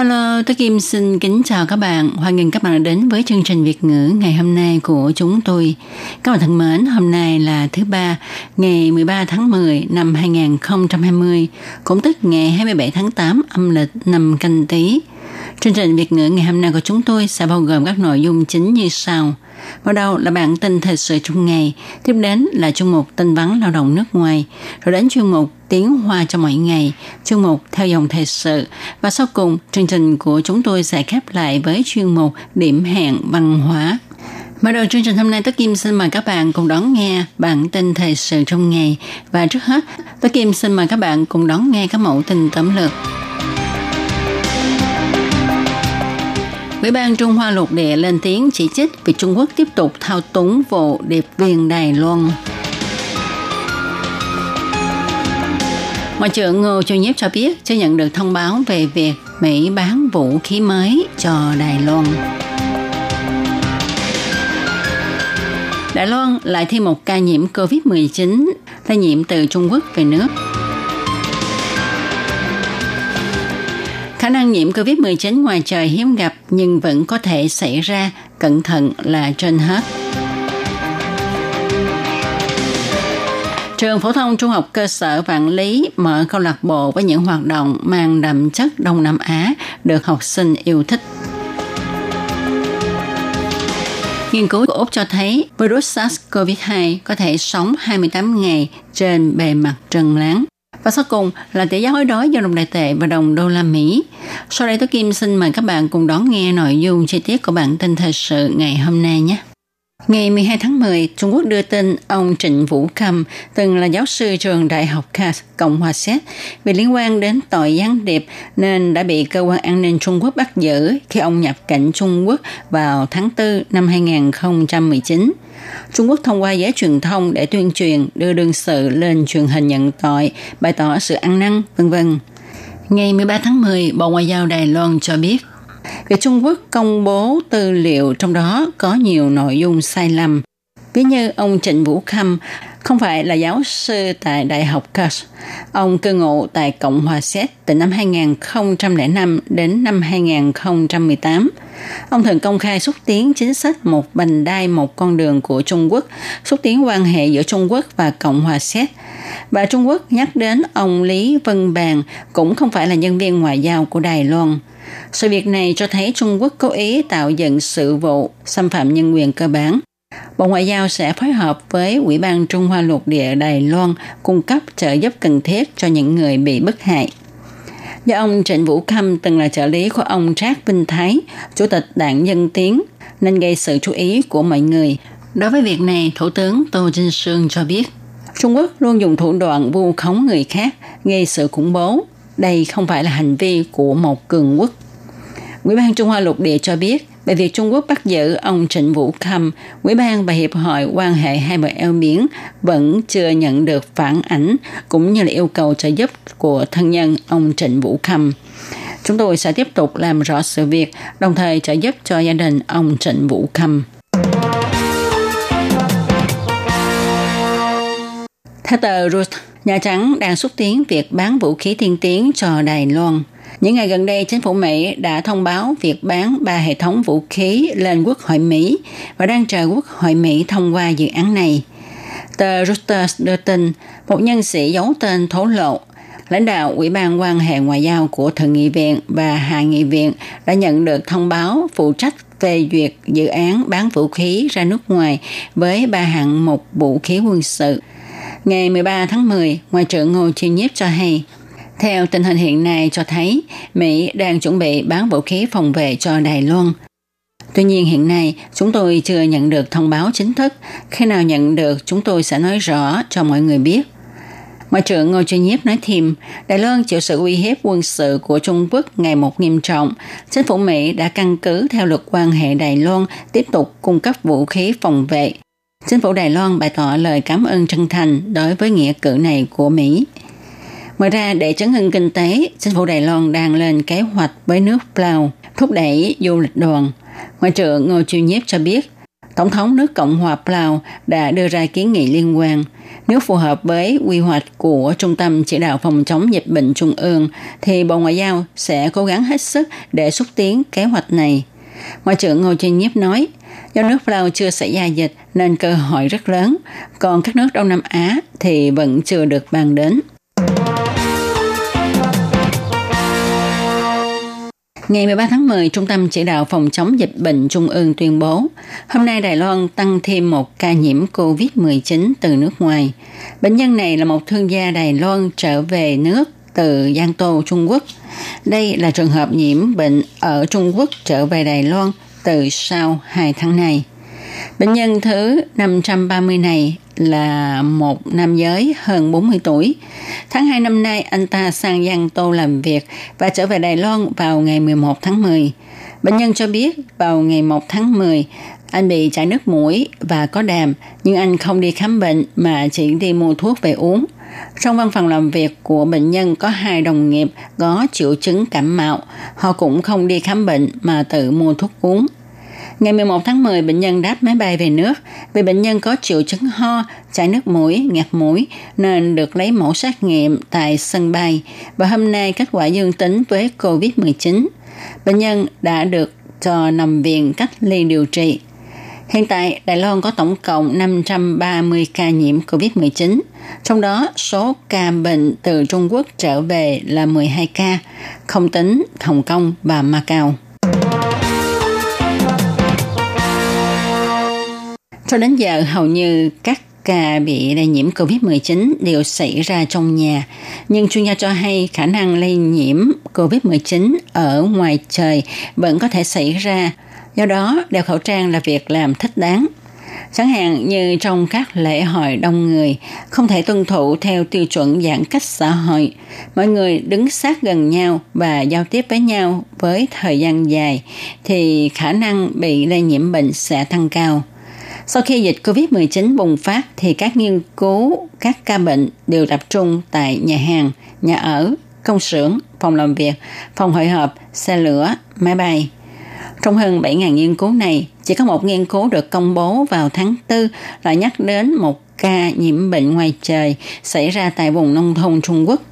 Hello, tôi Kim xin kính chào các bạn. Hoan nghênh các bạn đã đến với chương trình Việt ngữ ngày hôm nay của chúng tôi. Các bạn thân mến, hôm nay là thứ ba, ngày 13 tháng 10 năm 2020, cũng tức ngày 27 tháng 8 âm lịch năm canh tí. Chương trình Việt ngữ ngày hôm nay của chúng tôi sẽ bao gồm các nội dung chính như sau. Mở đầu là bản tin thời sự trong ngày, tiếp đến là chuyên mục tin vắn lao động nước ngoài, rồi đến chuyên mục tiếng hoa cho mỗi ngày, chuyên mục theo dòng thời sự và sau cùng chương trình của chúng tôi sẽ khép lại với chuyên mục điểm hẹn văn hóa. Mở đầu chương trình hôm nay, Tất Kim xin mời các bạn cùng đón nghe bản tin thời sự trong ngày. Và trước hết, Tất Kim xin mời các bạn cùng đón nghe các mẫu tin tóm lược. Ủy ban Trung Hoa lục địa lên tiếng chỉ trích vì Trung Quốc tiếp tục thao túng vụ điệp viên Đài Loan. Ngoại trưởng Ngô Chu Nhiếp cho biết chưa nhận được thông báo về việc Mỹ bán vũ khí mới cho Đài Loan. Đài Loan lại thêm một ca nhiễm COVID-19 lây nhiễm từ Trung Quốc về nước. Năng nhiễm COVID-19 ngoài trời hiếm gặp nhưng vẫn có thể xảy ra, cẩn thận là trên hết. Trường phổ thông trung học cơ sở Vạn Lý mở câu lạc bộ với những hoạt động mang đậm chất Đông Nam Á được học sinh yêu thích. Nghiên cứu của Úc cho thấy virus SARS-CoV-2 có thể sống 28 ngày trên bề mặt trần láng. Và sau cùng là tỷ giá hối đoái do đồng đại tệ và đồng đô la Mỹ. Sau đây tôi Kim xin mời các bạn cùng đón nghe nội dung chi tiết của bản tin thời sự ngày hôm nay nhé. Ngày 12 tháng 10, Trung Quốc đưa tin ông Trịnh Vũ Khâm, từng là giáo sư trường Đại học Cass, Cộng hòa Séc, vì liên quan đến tội gián điệp nên đã bị cơ quan an ninh Trung Quốc bắt giữ khi ông nhập cảnh Trung Quốc vào tháng 4 năm 2019. Trung Quốc thông qua giới truyền thông để tuyên truyền đưa đương sự lên truyền hình nhận tội, bày tỏ sự ăn năn, vân vân. Ngày 13 tháng 10, Bộ Ngoại giao Đài Loan cho biết về Trung Quốc công bố tư liệu trong đó có nhiều nội dung sai lầm. Ví như ông Trịnh Vũ Khâm không phải là giáo sư tại Đại học Cass. Ông cư ngụ tại Cộng hòa Séc từ năm 2005 đến năm 2018. Ông thường công khai xúc tiến chính sách một vành đai một con đường của Trung Quốc, xúc tiến quan hệ giữa Trung Quốc và Cộng hòa Séc. Và Trung Quốc nhắc đến ông Lý Vân Bàn cũng không phải là nhân viên ngoại giao của Đài Loan. Sự việc này cho thấy Trung Quốc cố ý tạo dựng sự vụ xâm phạm nhân quyền cơ bản. Bộ Ngoại giao sẽ phối hợp với Ủy ban Trung Hoa lục địa Đài Loan cung cấp trợ giúp cần thiết cho những người bị bức hại. Do ông Trịnh Vũ Khâm từng là trợ lý của ông Trác Vinh Thái, Chủ tịch Đảng Dân Tiến, nên gây sự chú ý của mọi người. Đối với việc này, Thủ tướng Tô Trinh Sương cho biết, Trung Quốc luôn dùng thủ đoạn vu khống người khác, gây sự khủng bố. Đây không phải là hành vi của một cường quốc. Ủy ban Trung Hoa lục địa cho biết, về việc Trung Quốc bắt giữ ông Trịnh Vũ Khâm, Ủy ban và Hiệp hội quan hệ hai bờ eo biển vẫn chưa nhận được phản ảnh cũng như là yêu cầu trợ giúp của thân nhân ông Trịnh Vũ Khâm. Chúng tôi sẽ tiếp tục làm rõ sự việc, đồng thời trợ giúp cho gia đình ông Trịnh Vũ Khâm. Theo tờ Reuters, Nhà Trắng đang xúc tiến việc bán vũ khí tiên tiến cho Đài Loan. Những ngày gần đây, chính phủ Mỹ đã thông báo việc bán ba hệ thống vũ khí lên Quốc hội Mỹ và đang chờ Quốc hội Mỹ thông qua dự án này. Tờ Reuters đưa tin, một nhân sĩ giấu tên thổ lộ lãnh đạo Ủy ban quan hệ ngoại giao của Thượng nghị viện và Hạ nghị viện đã nhận được thông báo phụ trách phê duyệt dự án bán vũ khí ra nước ngoài với ba hạng mục vũ khí quân sự. Ngày 13 tháng 10, Ngoại trưởng Ngô Chi Nhiếp cho hay, theo tình hình hiện nay cho thấy, Mỹ đang chuẩn bị bán vũ khí phòng vệ cho Đài Loan. Tuy nhiên hiện nay chúng tôi chưa nhận được thông báo chính thức. Khi nào nhận được chúng tôi sẽ nói rõ cho mọi người biết. Ngoại trưởng Ngô Chi Nhiếp nói thêm, Đài Loan chịu sự uy hiếp quân sự của Trung Quốc ngày một nghiêm trọng. Chính phủ Mỹ đã căn cứ theo luật quan hệ Đài Loan tiếp tục cung cấp vũ khí phòng vệ. Chính phủ Đài Loan bày tỏ lời cảm ơn chân thành đối với nghĩa cử này của Mỹ. Ngoài ra, để chấn hưng kinh tế, chính phủ Đài Loan đang lên kế hoạch với nước Plau thúc đẩy du lịch đoàn. Ngoại trưởng Ngô Chiêu Nhiếp cho biết, Tổng thống nước Cộng hòa Plau đã đưa ra kiến nghị liên quan. Nếu phù hợp với quy hoạch của Trung tâm Chỉ đạo Phòng chống dịch bệnh Trung ương, thì Bộ Ngoại giao sẽ cố gắng hết sức để xúc tiến kế hoạch này. Ngoại trưởng Ngô Chiêu Nhiếp nói, do nước Palau chưa xảy ra dịch nên cơ hội rất lớn, còn các nước Đông Nam Á thì vẫn chưa được bàn đến. Ngày 13 tháng 10, Trung tâm Chỉ đạo Phòng chống dịch bệnh Trung ương tuyên bố, hôm nay Đài Loan tăng thêm một ca nhiễm COVID-19 từ nước ngoài. Bệnh nhân này là một thương gia Đài Loan trở về nước từ Giang Tô, Trung Quốc. Đây là trường hợp nhiễm bệnh ở Trung Quốc trở về Đài Loan từ sau 2 tháng này. Bệnh nhân thứ 530 này là một nam giới hơn 40 tuổi. Tháng 2 năm nay, anh ta sang Giang Tô làm việc và trở về Đài Loan vào ngày 11 tháng 10. Bệnh nhân cho biết vào ngày 1 tháng 10, anh bị chảy nước mũi và có đàm, nhưng anh không đi khám bệnh mà chỉ đi mua thuốc về uống. Trong văn phòng làm việc của bệnh nhân có hai đồng nghiệp có triệu chứng cảm mạo. Họ cũng không đi khám bệnh mà tự mua thuốc uống. Ngày 11 tháng 10, bệnh nhân đáp máy bay về nước. Vì bệnh nhân có triệu chứng ho, chảy nước mũi, ngạt mũi nên được lấy mẫu xét nghiệm tại sân bay và hôm nay kết quả dương tính với COVID-19. Bệnh nhân đã được cho nằm viện cách ly điều trị. Hiện tại, Đài Loan có tổng cộng 530 ca nhiễm COVID-19, trong đó số ca bệnh từ Trung Quốc trở về là 12 ca, không tính Hồng Kông và Macau. Cho đến giờ, hầu như các ca bị lây nhiễm COVID-19 đều xảy ra trong nhà. Nhưng chuyên gia cho hay khả năng lây nhiễm COVID-19 ở ngoài trời vẫn có thể xảy ra. Do đó, đeo khẩu trang là việc làm thích đáng. Chẳng hạn như trong các lễ hội đông người, không thể tuân thủ theo tiêu chuẩn giãn cách xã hội. Mọi người đứng sát gần nhau và giao tiếp với nhau với thời gian dài, thì khả năng bị lây nhiễm bệnh sẽ tăng cao. Sau khi dịch COVID-19 bùng phát thì các nghiên cứu các ca bệnh đều tập trung tại nhà hàng, nhà ở, công xưởng, phòng làm việc, phòng hội họp, xe lửa, máy bay. Trong hơn 7.000 nghiên cứu này, chỉ có một nghiên cứu được công bố vào tháng 4 là nhắc đến một ca nhiễm bệnh ngoài trời xảy ra tại vùng nông thôn Trung Quốc.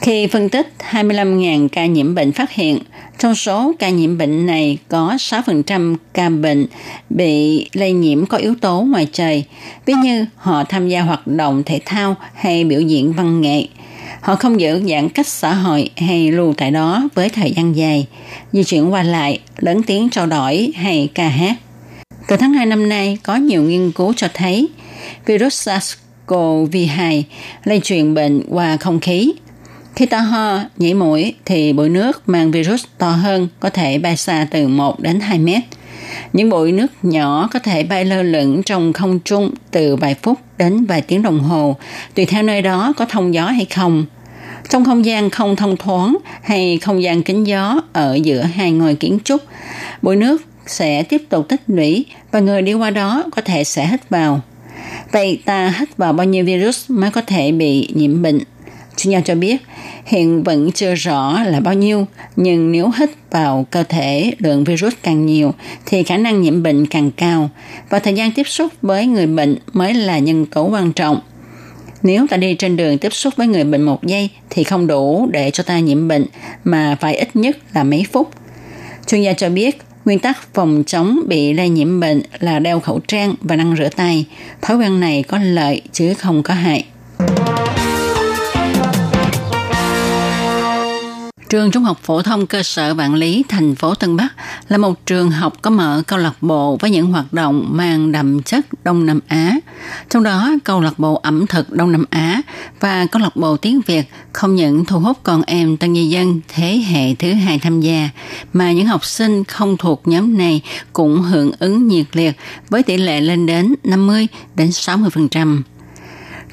Khi phân tích 25.000 ca nhiễm bệnh phát hiện, trong số ca nhiễm bệnh này có 6% ca bệnh bị lây nhiễm có yếu tố ngoài trời, ví như họ tham gia hoạt động thể thao hay biểu diễn văn nghệ. Họ không giữ giãn cách xã hội hay lưu tại đó với thời gian dài, di chuyển qua lại, lớn tiếng trao đổi hay ca hát. Từ tháng 2 năm nay, có nhiều nghiên cứu cho thấy virus SARS-CoV-2 lây truyền bệnh qua không khí – khi ta ho, nhảy mũi thì bụi nước mang virus to hơn có thể bay xa từ 1 đến 2 mét. Những bụi nước nhỏ có thể bay lơ lửng trong không trung từ vài phút đến vài tiếng đồng hồ, tùy theo nơi đó có thông gió hay không. Trong không gian không thông thoáng hay không gian kính gió ở giữa hai ngôi kiến trúc, bụi nước sẽ tiếp tục tích lũy và người đi qua đó có thể sẽ hít vào. Vậy ta hít vào bao nhiêu virus mới có thể bị nhiễm bệnh? Chuyên gia cho biết, hiện vẫn chưa rõ là bao nhiêu, nhưng nếu hít vào cơ thể lượng virus càng nhiều thì khả năng nhiễm bệnh càng cao và thời gian tiếp xúc với người bệnh mới là nhân tố quan trọng. Nếu ta đi trên đường tiếp xúc với người bệnh một giây thì không đủ để cho ta nhiễm bệnh mà phải ít nhất là mấy phút. Chuyên gia cho biết Nguyên tắc phòng chống bị lây nhiễm bệnh là đeo khẩu trang và năng rửa tay. Thói quen này có lợi chứ không có hại. Trường Trung học phổ thông cơ sở Vạn Lý, thành phố Tân Bắc là một trường học có mở câu lạc bộ với những hoạt động mang đậm chất Đông Nam Á. Trong đó, câu lạc bộ ẩm thực Đông Nam Á và câu lạc bộ tiếng Việt không những thu hút con em tân nhân dân thế hệ thứ hai tham gia, mà những học sinh không thuộc nhóm này cũng hưởng ứng nhiệt liệt với tỷ lệ lên đến 50 đến 60%.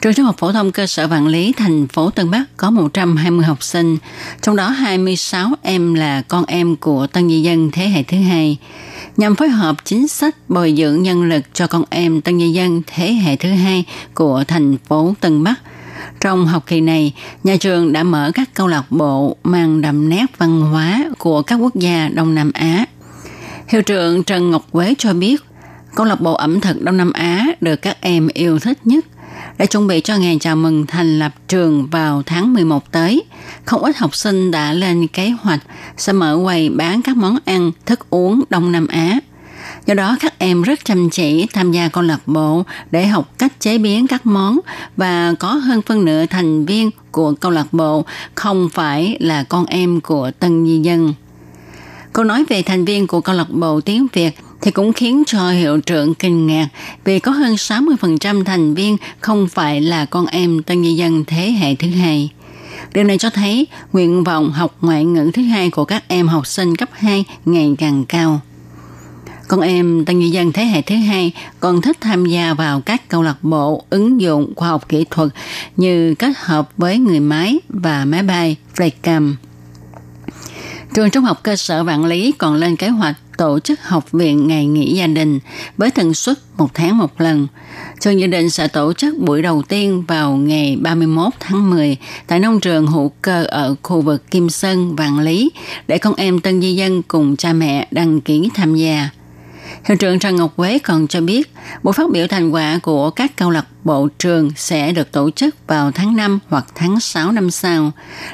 Trường trung học phổ thông cơ sở Vạn Lý, thành phố Tân Bắc có 120 học sinh, trong đó 26 em là con em của tân di dân thế hệ thứ hai, nhằm phối hợp chính sách bồi dưỡng nhân lực cho con em tân di dân thế hệ thứ hai của thành phố Tân Bắc. Trong học kỳ này, nhà trường đã mở các câu lạc bộ mang đậm nét văn hóa của các quốc gia Đông Nam Á. Hiệu trưởng Trần Ngọc Quế cho biết, câu lạc bộ ẩm thực Đông Nam Á được các em yêu thích nhất – để chuẩn bị cho ngày chào mừng thành lập trường vào tháng 11 tới. Không ít học sinh đã lên kế hoạch sẽ mở quầy bán các món ăn, thức uống Đông Nam Á. Do đó các em rất chăm chỉ tham gia câu lạc bộ để học cách chế biến các món và có hơn phân nửa thành viên của câu lạc bộ không phải là con em của tân di dân. Câu nói về thành viên của câu lạc bộ tiếng Việt thì cũng khiến cho hiệu trưởng kinh ngạc vì có hơn 60% thành viên không phải là con em tân nhân dân thế hệ thứ hai. Điều này cho thấy nguyện vọng học ngoại ngữ thứ hai của các em học sinh cấp 2 ngày càng cao. Con em tân nhân dân thế hệ thứ hai còn thích tham gia vào các câu lạc bộ ứng dụng khoa học kỹ thuật như kết hợp với người máy và máy bay Flycam. Trường Trung học cơ sở Vạn Lý còn lên kế hoạch tổ chức học viện ngày nghỉ gia đình với tần suất một tháng một lần. Trường dự định sẽ tổ chức buổi đầu tiên vào ngày 31 tháng 10 tại nông trường hữu cơ ở khu vực Kim Sơn, Vạn Lý để con em tân di dân cùng cha mẹ đăng ký tham gia. Hiệu trưởng Trần Ngọc Quế còn cho biết, buổi phát biểu thành quả của các câu lạc bộ trường sẽ được tổ chức vào tháng 5 hoặc tháng 6 năm sau.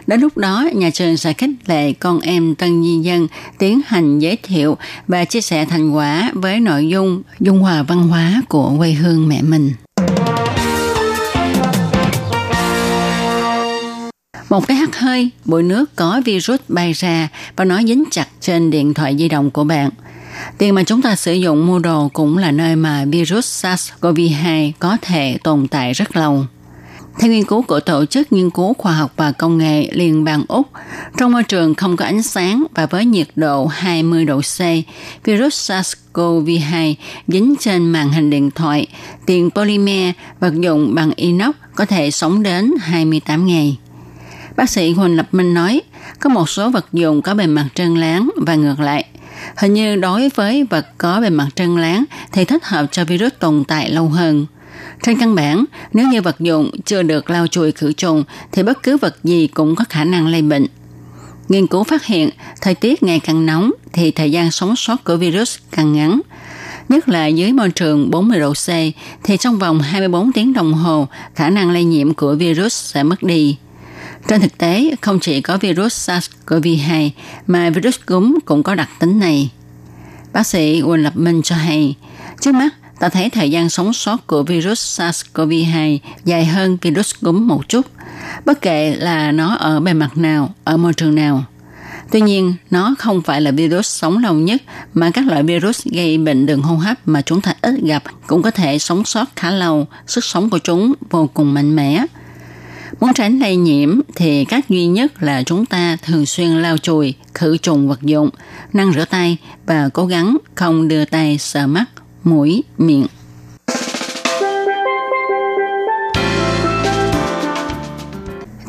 Đến lúc đó, nhà trường sẽ khích lệ con em tân di dân tiến hành giới thiệu và chia sẻ thành quả với nội dung dung hòa văn hóa của quê hương mẹ mình. Một cái hắt hơi, bụi nước có virus bay ra và nó dính chặt trên điện thoại di động của bạn – Tiền mà chúng ta sử dụng mua đồ cũng là nơi mà virus SARS-CoV-2 có thể tồn tại rất lâu. Theo nghiên cứu của Tổ chức Nghiên cứu Khoa học và Công nghệ Liên bang Úc, trong môi trường không có ánh sáng và với nhiệt độ 20 độ C, virus SARS-CoV-2 dính trên màn hình điện thoại, tiền polymer vật dụng bằng inox có thể sống đến 28 ngày. Bác sĩ Huỳnh Lập Minh nói, có một số vật dụng có bề mặt trơn láng và ngược lại. Hình như đối với vật có bề mặt trơn láng thì thích hợp cho virus tồn tại lâu hơn. Trên căn bản, nếu như vật dụng chưa được lau chùi khử trùng thì bất cứ vật gì cũng có khả năng lây bệnh. Nghiên cứu phát hiện, thời tiết ngày càng nóng thì thời gian sống sót của virus càng ngắn. Nhất là dưới môi trường 40 độ C thì trong vòng 24 tiếng đồng hồ, khả năng lây nhiễm của virus sẽ mất đi. Trên thực tế, không chỉ có virus SARS-CoV-2 mà virus cúm cũng có đặc tính này. Bác sĩ Quỳnh Lập Minh cho hay, trước mắt ta thấy thời gian sống sót của virus SARS-CoV-2 dài hơn virus cúm một chút, bất kể là nó ở bề mặt nào, ở môi trường nào. Tuy nhiên, nó không phải là virus sống lâu nhất mà các loại virus gây bệnh đường hô hấp mà chúng ta ít gặp cũng có thể sống sót khá lâu, sức sống của chúng vô cùng mạnh mẽ – Muốn tránh lây nhiễm thì cách duy nhất là chúng ta thường xuyên lau chùi, khử trùng vật dụng, năng rửa tay và cố gắng không đưa tay sờ mắt, mũi, miệng.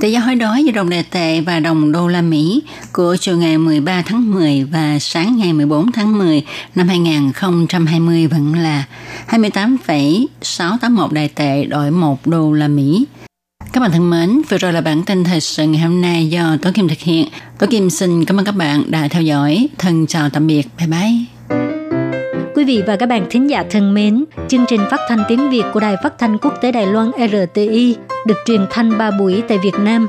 Tỷ giá hối đoái giữa đồng đề tệ và đồng đô la Mỹ của chiều ngày 13 tháng 10 và sáng ngày 14 tháng 10 năm 2020 vẫn là 28,681 đài tệ đổi 1 đô la Mỹ. Các bạn thân mến, vừa rồi là bản tin thời sự ngày hôm nay do Tố Kim thực hiện. Tố Kim xin cảm ơn các bạn đã theo dõi. Thân chào tạm biệt. Bye bye. Quý vị và các bạn thính giả thân mến, chương trình phát thanh tiếng Việt của Đài Phát thanh Quốc tế Đài Loan RTI được truyền thanh 3 buổi tại Việt Nam,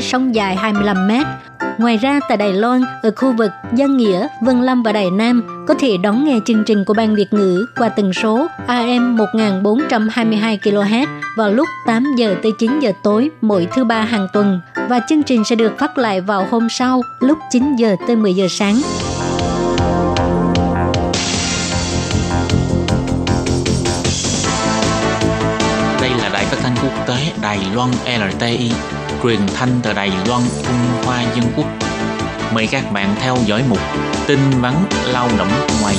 sóng dài 25 mét. Ngoài ra, tại Đài Loan, ở khu vực Giang Nghĩa, Vân Lâm và Đài Nam có thể đón nghe chương trình của Ban Việt ngữ qua tần số AM 1422 kHz vào lúc 8 giờ tới 9 giờ tối mỗi thứ ba hàng tuần và chương trình sẽ được phát lại vào hôm sau lúc 9 giờ tới 10 giờ sáng. Đây là đài phát thanh quốc tế Đài Loan LTI, truyền thanh từ Đài Loan, Trung Hoa Dân Quốc. Mời các bạn theo dõi mục tin vắn lao động ngoài.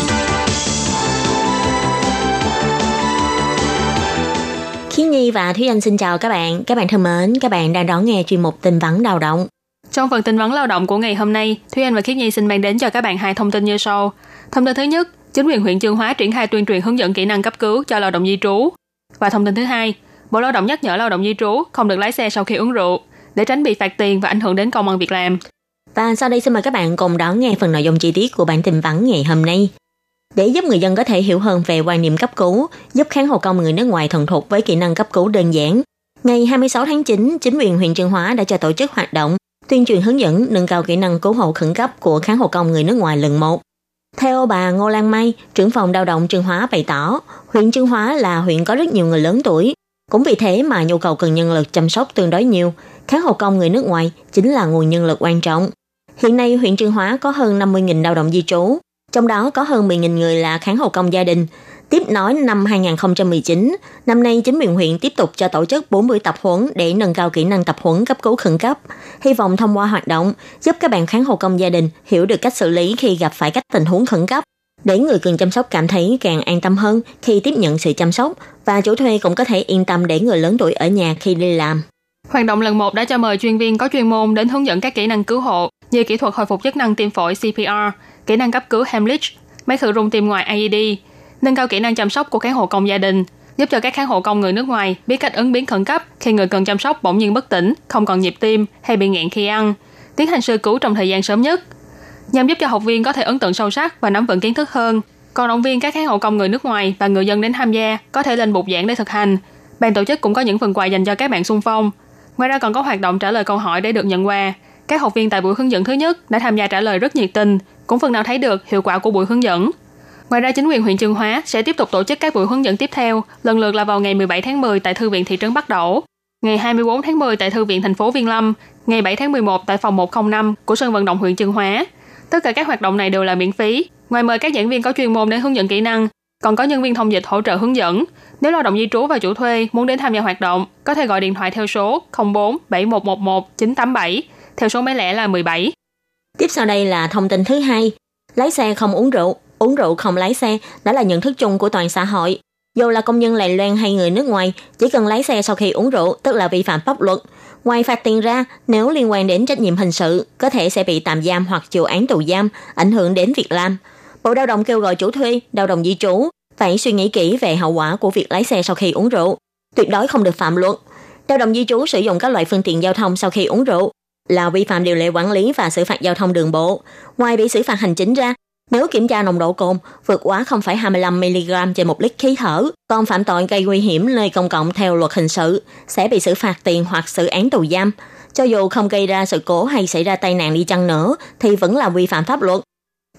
Khí Nhi và Thúy Anh xin chào các bạn. Các bạn thân mến, các bạn đang đón nghe chuyên mục tin vắn lao động. Trong phần tin vấn lao động của ngày hôm nay, Thúy Anh và Khiết Nhi xin mang đến cho các bạn hai thông tin như sau. Thông tin thứ nhất, chính quyền huyện Chương Hóa triển khai tuyên truyền hướng dẫn kỹ năng cấp cứu cho lao động di trú. Và thông tin thứ hai, Bộ Lao động nhắc nhở lao động di trú không được lái xe sau khi uống rượu để tránh bị phạt tiền và ảnh hưởng đến công ăn việc làm. Và sau đây xin mời các bạn cùng đón nghe phần nội dung chi tiết của bản tin vắn ngày hôm nay. Để giúp người dân có thể hiểu hơn về quan niệm cấp cứu, giúp kháng hộ công người nước ngoài thuần thục với kỹ năng cấp cứu đơn giản. Ngày 26 tháng 9, chính quyền huyện Trương Hóa đã cho tổ chức hoạt động tuyên truyền hướng dẫn nâng cao kỹ năng cứu hộ khẩn cấp của kháng hộ công người nước ngoài lần một. Theo bà Ngô Lan Mai, trưởng phòng lao động Trương Hóa bày tỏ, huyện Trương Hóa là huyện có rất nhiều người lớn tuổi. Cũng vì thế mà nhu cầu cần nhân lực chăm sóc tương đối nhiều. Kháng hộ công người nước ngoài chính là nguồn nhân lực quan trọng. Hiện nay, huyện Trương Hóa có hơn 50.000 lao động di trú, trong đó có hơn 10.000 người là kháng hộ công gia đình. Tiếp nói năm 2019, năm nay chính quyền huyện tiếp tục cho tổ chức 40 tập huấn để nâng cao kỹ năng tập huấn cấp cứu khẩn cấp. Hy vọng thông qua hoạt động giúp các bạn kháng hộ công gia đình hiểu được cách xử lý khi gặp phải các tình huống khẩn cấp để người cần chăm sóc cảm thấy càng an tâm hơn khi tiếp nhận sự chăm sóc và chủ thuê cũng có thể yên tâm để người lớn tuổi ở nhà khi đi làm. Hoạt động lần 1 đã cho mời chuyên viên có chuyên môn đến hướng dẫn các kỹ năng cứu hộ như kỹ thuật hồi phục chức năng tim phổi CPR, kỹ năng cấp cứu Hemlich, máy khử rung tim ngoài AED, nâng cao kỹ năng chăm sóc của khán hộ công gia đình, giúp cho các kháng hộ công người nước ngoài biết cách ứng biến khẩn cấp khi người cần chăm sóc bỗng nhiên bất tỉnh, không còn nhịp tim hay bị nghẹn khi ăn, tiến hành sơ cứu trong thời gian sớm nhất, nhằm giúp cho học viên có thể ấn tượng sâu sắc và nắm vững kiến thức hơn. Còn động viên các kháng hộ công người nước ngoài và người dân đến tham gia có thể lên bục giảng để thực hành. Ban tổ chức cũng có những phần quà dành cho các bạn xung phong. Ngoài ra còn có hoạt động trả lời câu hỏi để được nhận quà. Các học viên tại buổi hướng dẫn thứ nhất đã tham gia trả lời rất nhiệt tình, cũng phần nào thấy được hiệu quả của buổi hướng dẫn. Ngoài ra, chính quyền huyện Chương Hóa sẽ tiếp tục tổ chức các buổi hướng dẫn tiếp theo, lần lượt là vào ngày 17 tháng 10 tại Thư viện thị trấn Bắc Đẩu, ngày 24 tháng 10 tại Thư viện thành phố Viên Lâm, ngày 7 tháng 11 tại phòng 105 của sân vận động huyện Chương Hóa. Tất cả các hoạt động này đều là miễn phí. Ngoài mời các giảng viên có chuyên môn đến hướng dẫn kỹ năng, còn có nhân viên thông dịch hỗ trợ hướng dẫn. Nếu lao động di trú và chủ thuê muốn đến tham gia hoạt động, có thể gọi điện thoại theo số 04 7111 987, theo số máy lẻ là 17. Tiếp sau đây là thông tin thứ hai. Lái xe không uống rượu, uống rượu không lái xe đã là nhận thức chung của toàn xã hội. Dù là công nhân Lài Loan hay người nước ngoài, chỉ cần lái xe sau khi uống rượu tức là vi phạm pháp luật. Ngoài phạt tiền ra, nếu liên quan đến trách nhiệm hình sự, có thể sẽ bị tạm giam hoặc chịu án tù giam, ảnh hưởng đến việc làm. Bộ Lao động kêu gọi chủ thuê, lao động di trú phải suy nghĩ kỹ về hậu quả của việc lái xe sau khi uống rượu. Tuyệt đối không được phạm luật. Lao động di trú sử dụng các loại phương tiện giao thông sau khi uống rượu là vi phạm điều lệ quản lý và xử phạt giao thông đường bộ. Ngoài bị xử phạt hành chính ra, nếu kiểm tra nồng độ cồn vượt quá 0,25mg trên một lít khí thở, còn phạm tội gây nguy hiểm nơi công cộng theo luật hình sự, sẽ bị xử phạt tiền hoặc xử án tù giam. Cho dù không gây ra sự cố hay xảy ra tai nạn đi chăng nữa, thì vẫn là vi phạm pháp luật.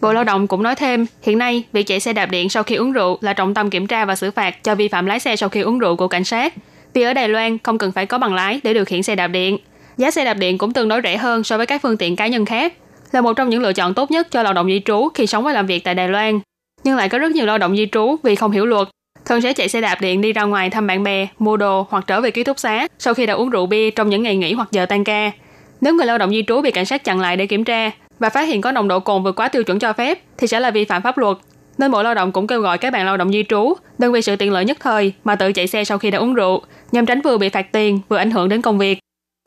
Bộ Lao động cũng nói thêm, hiện nay việc chạy xe đạp điện sau khi uống rượu là trọng tâm kiểm tra và xử phạt cho vi phạm lái xe sau khi uống rượu của cảnh sát. Vì ở Đài Loan không cần phải có bằng lái để điều khiển xe đạp điện. Giá xe đạp điện cũng tương đối rẻ hơn so với các phương tiện cá nhân khác, là một trong những lựa chọn tốt nhất cho lao động di trú khi sống và làm việc tại Đài Loan. Nhưng lại có rất nhiều lao động di trú vì không hiểu luật, thường sẽ chạy xe đạp điện đi ra ngoài thăm bạn bè, mua đồ hoặc trở về ký túc xá sau khi đã uống rượu bia trong những ngày nghỉ hoặc giờ tan ca. Nếu người lao động di trú bị cảnh sát chặn lại để kiểm tra và phát hiện có nồng độ cồn vượt quá tiêu chuẩn cho phép thì sẽ là vi phạm pháp luật. Nên Bộ Lao động cũng kêu gọi các bạn lao động di trú đừng vì sự tiện lợi nhất thời mà tự chạy xe sau khi đã uống rượu, nhằm tránh vừa bị phạt tiền vừa ảnh hưởng đến công việc.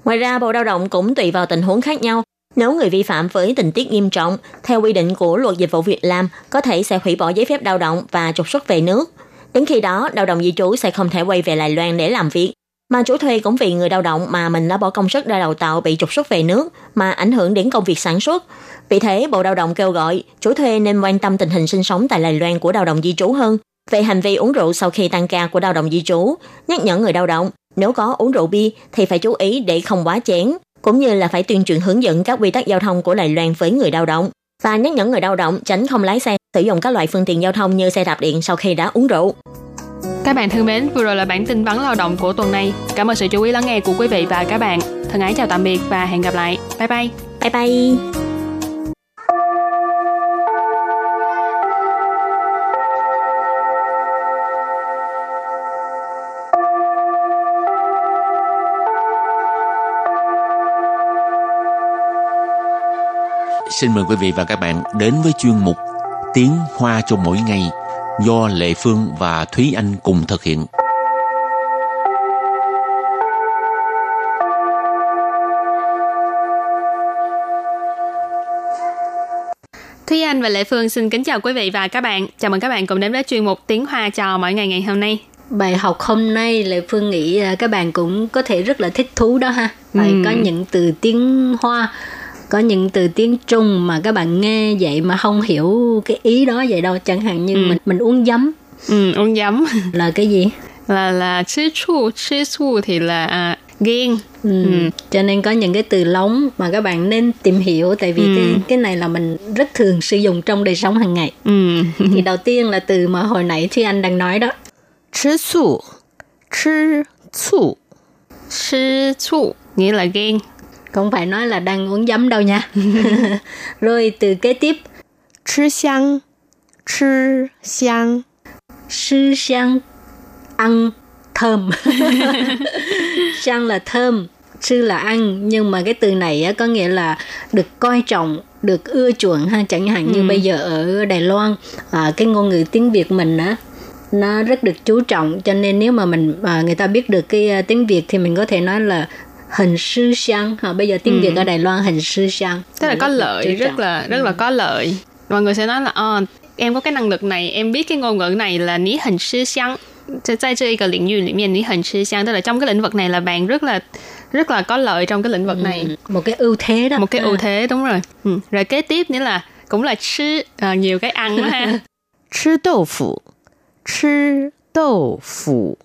Ngoài ra, Bộ Lao động cũng tùy vào tình huống khác nhau. Nếu người vi phạm với tình tiết nghiêm trọng, theo quy định của luật dịch vụ việc làm, có thể sẽ hủy bỏ giấy phép lao động và trục xuất về nước. Đến khi đó, lao động di trú sẽ không thể quay về Đài Loan để làm việc. Mà chủ thuê cũng vì người lao động mà mình đã bỏ công sức ra đào tạo bị trục xuất về nước mà ảnh hưởng đến công việc sản xuất. Vì thế, Bộ Lao động kêu gọi chủ thuê nên quan tâm tình hình sinh sống tại Đài Loan của lao động di trú hơn về hành vi uống rượu sau khi tăng ca của lao động di trú, nhắc nhở người lao động nếu có uống rượu bia thì phải chú ý để không quá chén, cũng như là phải tuyên truyền hướng dẫn các quy tắc giao thông của Đài Loan với người lao động và nhắc nhở người lao động tránh không lái xe, sử dụng các loại phương tiện giao thông như xe đạp điện sau khi đã uống rượu. Các bạn thân mến, vừa rồi là bản tin vắn lao động của tuần này. Cảm ơn sự chú ý lắng nghe của quý vị và các bạn. Thân ái chào tạm biệt và hẹn gặp lại. Bye bye. Bye bye. Xin mời quý vị và các bạn đến với chuyên mục Tiếng Hoa cho mỗi ngày do Lệ Phương và Thúy Anh cùng thực hiện. Thúy Anh và Lệ Phương xin kính chào quý vị và các bạn. Chào mừng các bạn cùng đến với chuyên mục Tiếng Hoa cho mỗi ngày ngày hôm nay. Bài học hôm nay Lệ Phương nghĩ à, các bạn cũng có thể rất là thích thú đó ha. Phải Ừ. có những từ tiếng Hoa, có những từ tiếng Trung mà các bạn nghe vậy mà không hiểu cái ý đó vậy đâu chẳng hạn như ừ. mình mình uống giấm ừ, uống giấm là cái gì là là chê chu chê chu thì là à, ghen ừ. Ừ. cho nên có những cái từ lóng mà các bạn nên tìm hiểu tại vì ừ. cái cái này là mình rất thường sử dụng trong đời sống hàng ngày ừ. thì đầu tiên là từ mà hồi nãy Thúy Anh đang nói đó chê chu chê chu chê chu nghĩa là ghen không phải nói là đang uống giấm đâu nha. Rồi từ kế tiếp. Chứ xiang chứ xiang. Sư xiang ăn thơm. Xiang là thơm sư là ăn. Nhưng mà cái từ này á, có nghĩa là được coi trọng được ưa chuộng ha. Chẳng hạn như ừ. bây giờ ở Đài Loan à, cái ngôn ngữ tiếng Việt mình á nó rất được chú trọng. Cho nên nếu mà mình à, người ta biết được cái à, tiếng Việt thì mình có thể nói là hình sư sang ha bây giờ tiếng ừ. việt ở đài loan hình sư sang tức là có lợi rất là rất là có lợi. Mọi người sẽ nói là à, em có cái năng lực này em biết cái ngôn ngữ này là ní hình sư sang tại cái lĩnh vực này ní hình sư sang tức là trong cái lĩnh vực này là bạn rất là rất là có lợi trong cái lĩnh vực ừ. này. Ừ. một cái ưu thế đó. Một cái ưu à. thế đúng rồi. Ừ. rồi kế tiếp nữa là cũng là chứ à, ờ, nhiều cái ăn ha. Chứ đậu phụ chứ đậu phụ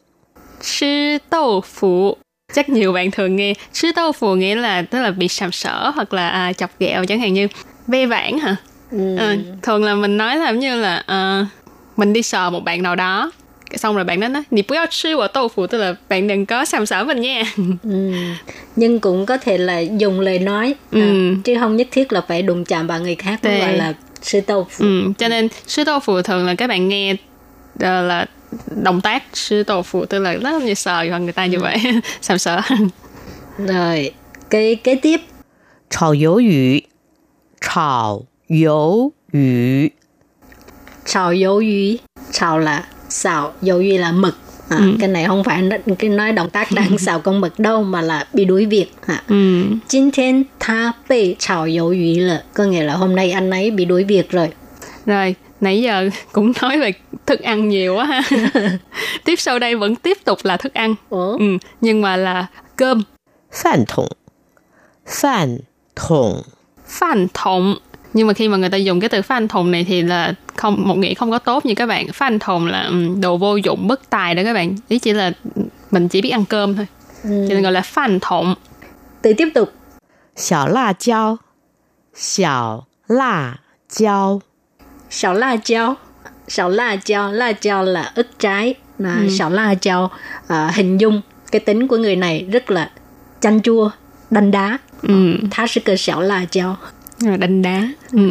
chứ đậu phụ chắc nhiều bạn thường nghe chứ tao phù nghĩa là tức là bị sàm sỡ hoặc là à, chọc ghẹo chẳng hạn như ve vãn hả ừ. Ừ, thường là mình nói là như là uh, mình đi sờ một bạn nào đó xong rồi bạn đó nói nì bú chi của tô phụ tức là bạn đừng có sàm sỡ mình nha ừ. nhưng cũng có thể là dùng lời nói à, ừ. à, chứ không nhất thiết là phải đụng chạm vào người khác cũng gọi là sư tô phụ ừ. cho nên sư tô phụ thường là các bạn nghe ờ, là động tác sư tổ phụ tôi là rất như sợ và người ta như ừ. vậy. Sàm sợ? Rồi cái kế tiếp. Chào yếu yu chào yếu yu chào yếu yu chào là xào yếu yu là mực. À, ừ. cái này không phải cái nói động tác đang xào con mực đâu mà là bị đuổi việc. À. ừ. Chính thiên tha bị chào yếu yu là có nghĩa là hôm nay anh ấy bị đuổi việc rồi. Rồi nãy giờ cũng nói về thức ăn nhiều á ha. Tiếp sau đây vẫn tiếp tục là thức ăn. Ừ. Ừ, nhưng mà là cơm. Phản thùng phản thùng phản thùng nhưng mà khi mà người ta dùng cái từ phản thùng này thì là không một nghĩa không có tốt như các bạn. Phản thùng là ừ, đồ vô dụng bất tài đó các bạn. Ý chỉ là mình chỉ biết ăn cơm thôi. Ừ. nên gọi là phản thùng từ tiếp tục. Xào la chao xào la chao xào la chao Sảo la chao La chao là ức trái là Ừ. Sảo la chao à, Hình dung cái tính của người này rất là chanh chua Đanh đá. Ừ. Tha sư cơ sảo la chao. Rồi đánh đá. Ừ.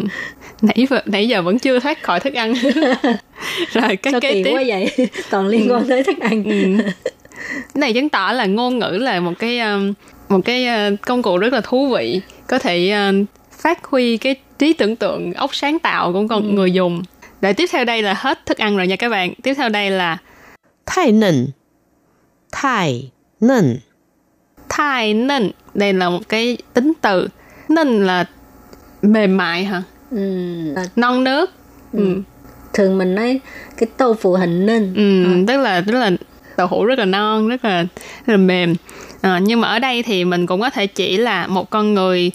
nãy vừa- nãy giờ vẫn chưa thoát khỏi thức ăn. Rồi cái Sao kế tiếp. quá vậy? Toàn liên quan tới thức ăn. Ừ. cái này chứng tỏ là ngôn ngữ là một cái um, một cái uh, công cụ rất là thú vị. Có thể uh, phát huy cái trí tưởng tượng óc sáng tạo của con người dùng rồi tiếp theo đây là hết thức ăn rồi nha các bạn. Tiếp theo đây là Thái nần Thái nần Thái nần Đây là một cái tính từ Nần là mềm mại hả? Ừ. À, non nước ừ. Ừ. Thường mình nói cái tô phụ hình nên ừ, ừ. Tức là tức là tàu hũ rất là non, rất là, rất là mềm à, Nhưng mà ở đây thì mình cũng có thể chỉ là một con người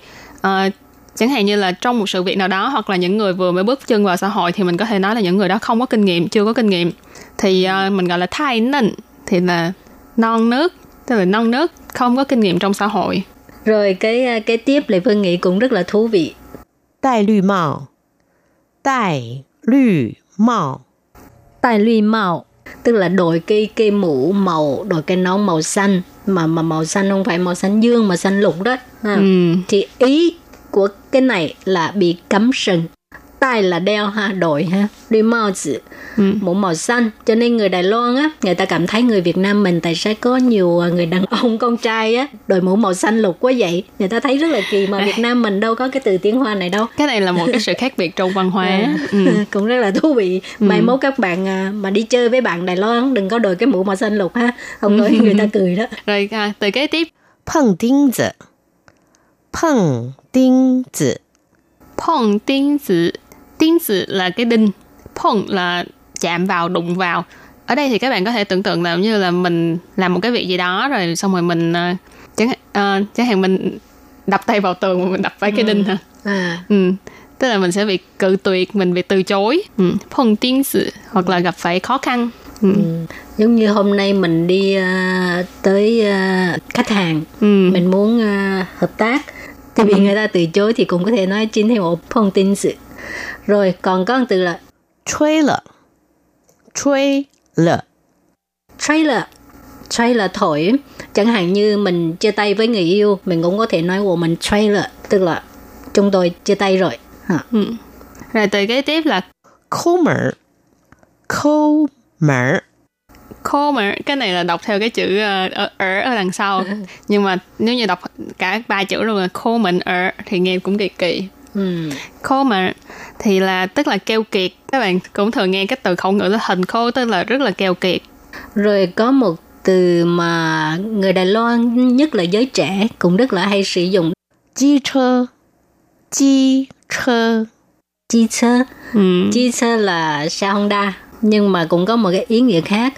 uh, chẳng hạn như là trong một sự việc nào đó hoặc là những người vừa mới bước chân vào xã hội thì mình có thể nói là những người đó không có kinh nghiệm chưa có kinh nghiệm thì uh, mình gọi là thai nịnh thì là non nước tức là non nước không có kinh nghiệm trong xã hội rồi cái cái tiếp lại Phương nghĩ cũng rất là thú vị. Đài lü mạo. Đài lü mạo. Đài lü mạo tức là đội cái cái mũ màu đội cái nón màu xanh mà mà màu xanh không phải màu xanh dương mà xanh lục đó ha. ừ. thì ý của cái này là bị cấm sừng. Tai là đeo ha đội ha đi mao tử Ừ. mũ màu xanh cho nên người Đài Loan á người ta cảm thấy người Việt Nam mình tại sao có nhiều à, người đàn ông con trai á đội mũ màu xanh lục quá vậy? Người ta thấy rất là kỳ mà Việt Nam mình đâu có cái từ tiếng Hoa này đâu. Cái này là một cái sự khác biệt trong văn hóa. À, ừ. cũng rất là thú vị. Mai mốt các bạn à, mà đi chơi với bạn Đài Loan đừng có đội cái mũ màu xanh lục ha. Không nói người ta cười đó. Rồi à, từ kế tiếp 碰钉子，碰钉子， phong tiếng tử tiếng tử là cái đinh phong là chạm vào đụng vào ở đây thì các bạn có thể tưởng tượng là như là mình làm một cái việc gì đó rồi xong rồi mình uh, chẳng uh, chẳng hạn mình đập tay vào tường mà mình đập phải cái đinh hả à ừ tức là mình sẽ bị cự tuyệt mình bị từ chối ừ. phong tiếng tử hoặc là gặp phải khó khăn ừ. giống như hôm nay mình đi à, tới à, khách hàng Ừ. mình muốn à, hợp tác thì bị người ta từ chối thì cũng có thể nói chính thì một phong tin sự. Rồi còn con từ là chui lợ chui lợ chui lợ chui lợ thổi. Chẳng hạn như mình chia tay với người yêu mình cũng có thể nói của mình chui lợ tức là chúng tôi chia tay rồi. Ha. Ừ. rồi từ cái tiếp là khô mẻ khô comer. Homer cái này là đọc theo cái chữ ở ở, ở đằng sau. Ừ. Nhưng mà nếu như đọc cả ba chữ luôn là Coleman ở thì nghe cũng kỳ kỳ. Ừ. Coleman thì là tức là keo kiệt. Các bạn cũng thường nghe cái từ khẩu ngữ là hình khô tức là rất là keo kiệt. Rồi có một từ mà người Đài Loan nhất là giới trẻ cũng rất là hay sử dụng. Chi chơ. Chi chơ. Chi chơ. Ừ. Chi chơ là xe Honda nhưng mà cũng có một cái ý nghĩa khác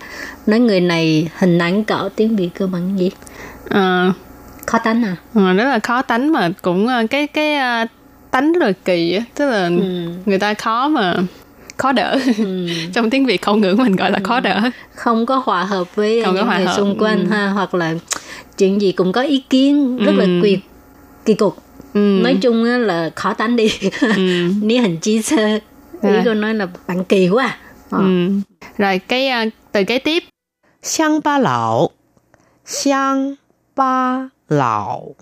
nói người này hình ảnh cỡ tiếng Việt cơ bằng gì Ờ, khó tánh à ờ, rất là khó tánh mà cũng ờ, cái cái ờ, tánh rất là kỳ á tức là Ừ. người ta khó mà khó đỡ Ừ. trong tiếng việt khẩu ngữ mình gọi là khó đỡ không có hòa hợp với Không những người hợp, xung quanh ừ. ha hoặc là chuyện gì cũng có ý kiến rất là Ừ. kỳ kỳ cục ừ. nói chung là khó tánh đi ừ. ní hình chi ý À. cô nói là bạn kỳ quá à. À. Rồi cái uh, từ kế tiếp. Xiang ba lão. Xiang ba lão.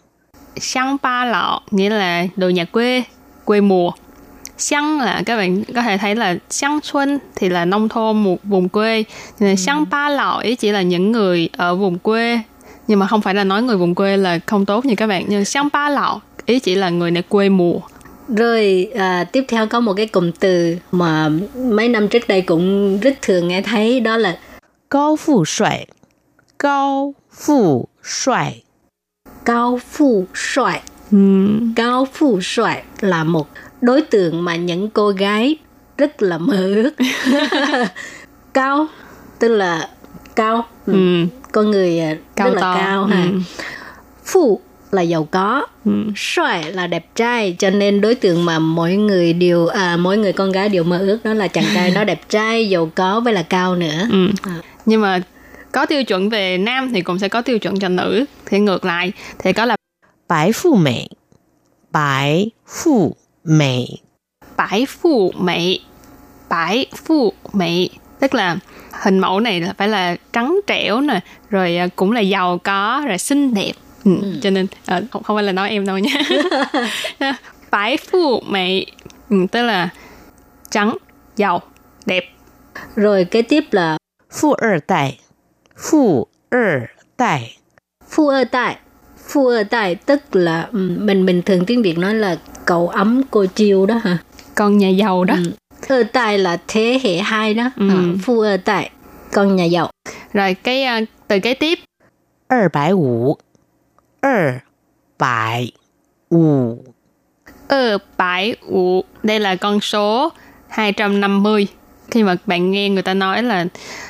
Xiang ba lão nghĩa là đồ nhà quê, quê mùa. Xiang là các bạn có thể thấy là xiang xuân thì là nông thôn một vùng quê. Nên ừ. xiang ba lão ý chỉ là những người ở vùng quê nhưng mà không phải là nói người vùng quê là không tốt như các bạn nhưng xiang ba lão ý chỉ là người này quê mùa rồi à, tiếp theo có một cái cụm từ mà mấy năm trước đây cũng rất thường nghe thấy đó là cao phụ xoài cao phụ xoài cao phụ xoài hmm. cao phụ xoài là một đối tượng mà những cô gái rất là mơ ước. Cao tức là cao. Ừ. con người à, cao rất là to. cao ừ. Hmm. phụ là giàu có. Ừ. Xoài là đẹp trai cho nên đối tượng mà mỗi người đều à, mỗi người con gái đều mơ ước đó là chàng trai nó đẹp trai giàu có với là cao nữa. Ừ. à. nhưng mà có tiêu chuẩn về nam thì cũng sẽ có tiêu chuẩn cho nữ. Thì ngược lại thì có là bái phụ mỹ, bái phụ mỹ, bái phụ mỹ, bái phụ mỹ, tức là hình mẫu này là phải là trắng trẻo nè rồi à, cũng là giàu có rồi xinh đẹp. ừ. cho nên à, không, không phải là nói em đâu nha bãi phu mỹ ừ, tức là trắng giàu đẹp rồi kế tiếp là 富二代，富二代， phu ơ tại phu ơ tại tức là ừ, mình bình thường tiếng việt nói là cậu ấm cô chiêu đó hả con nhà giàu đó Ừ. ơ tại là thế hệ hai đó Ừ. à, phu ơ tại con nhà giàu rồi cái à, từ kế tiếp 二百五， 二百五， ơ bãi ụ đây là con số 250 khi mà bạn nghe người ta nói là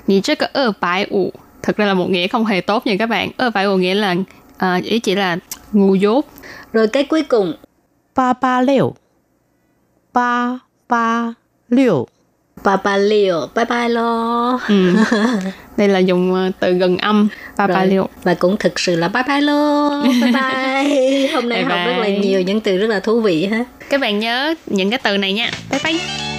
你这个二百五 thực ra là một nghĩa không hề tốt nha các bạn ờ, phải một nghĩa là à, ý chỉ là ngu dốt rồi cái cuối cùng ba ba liu ba ba liu ba ba liu bye bye lo ừ. đây là dùng ờ, từ gần âm ba ba liu và cũng thực sự là bye bye lo bye. Bye hôm nay bye học rất là bye. nhiều những từ rất là thú vị ha các bạn nhớ những cái từ này nha. Bye bye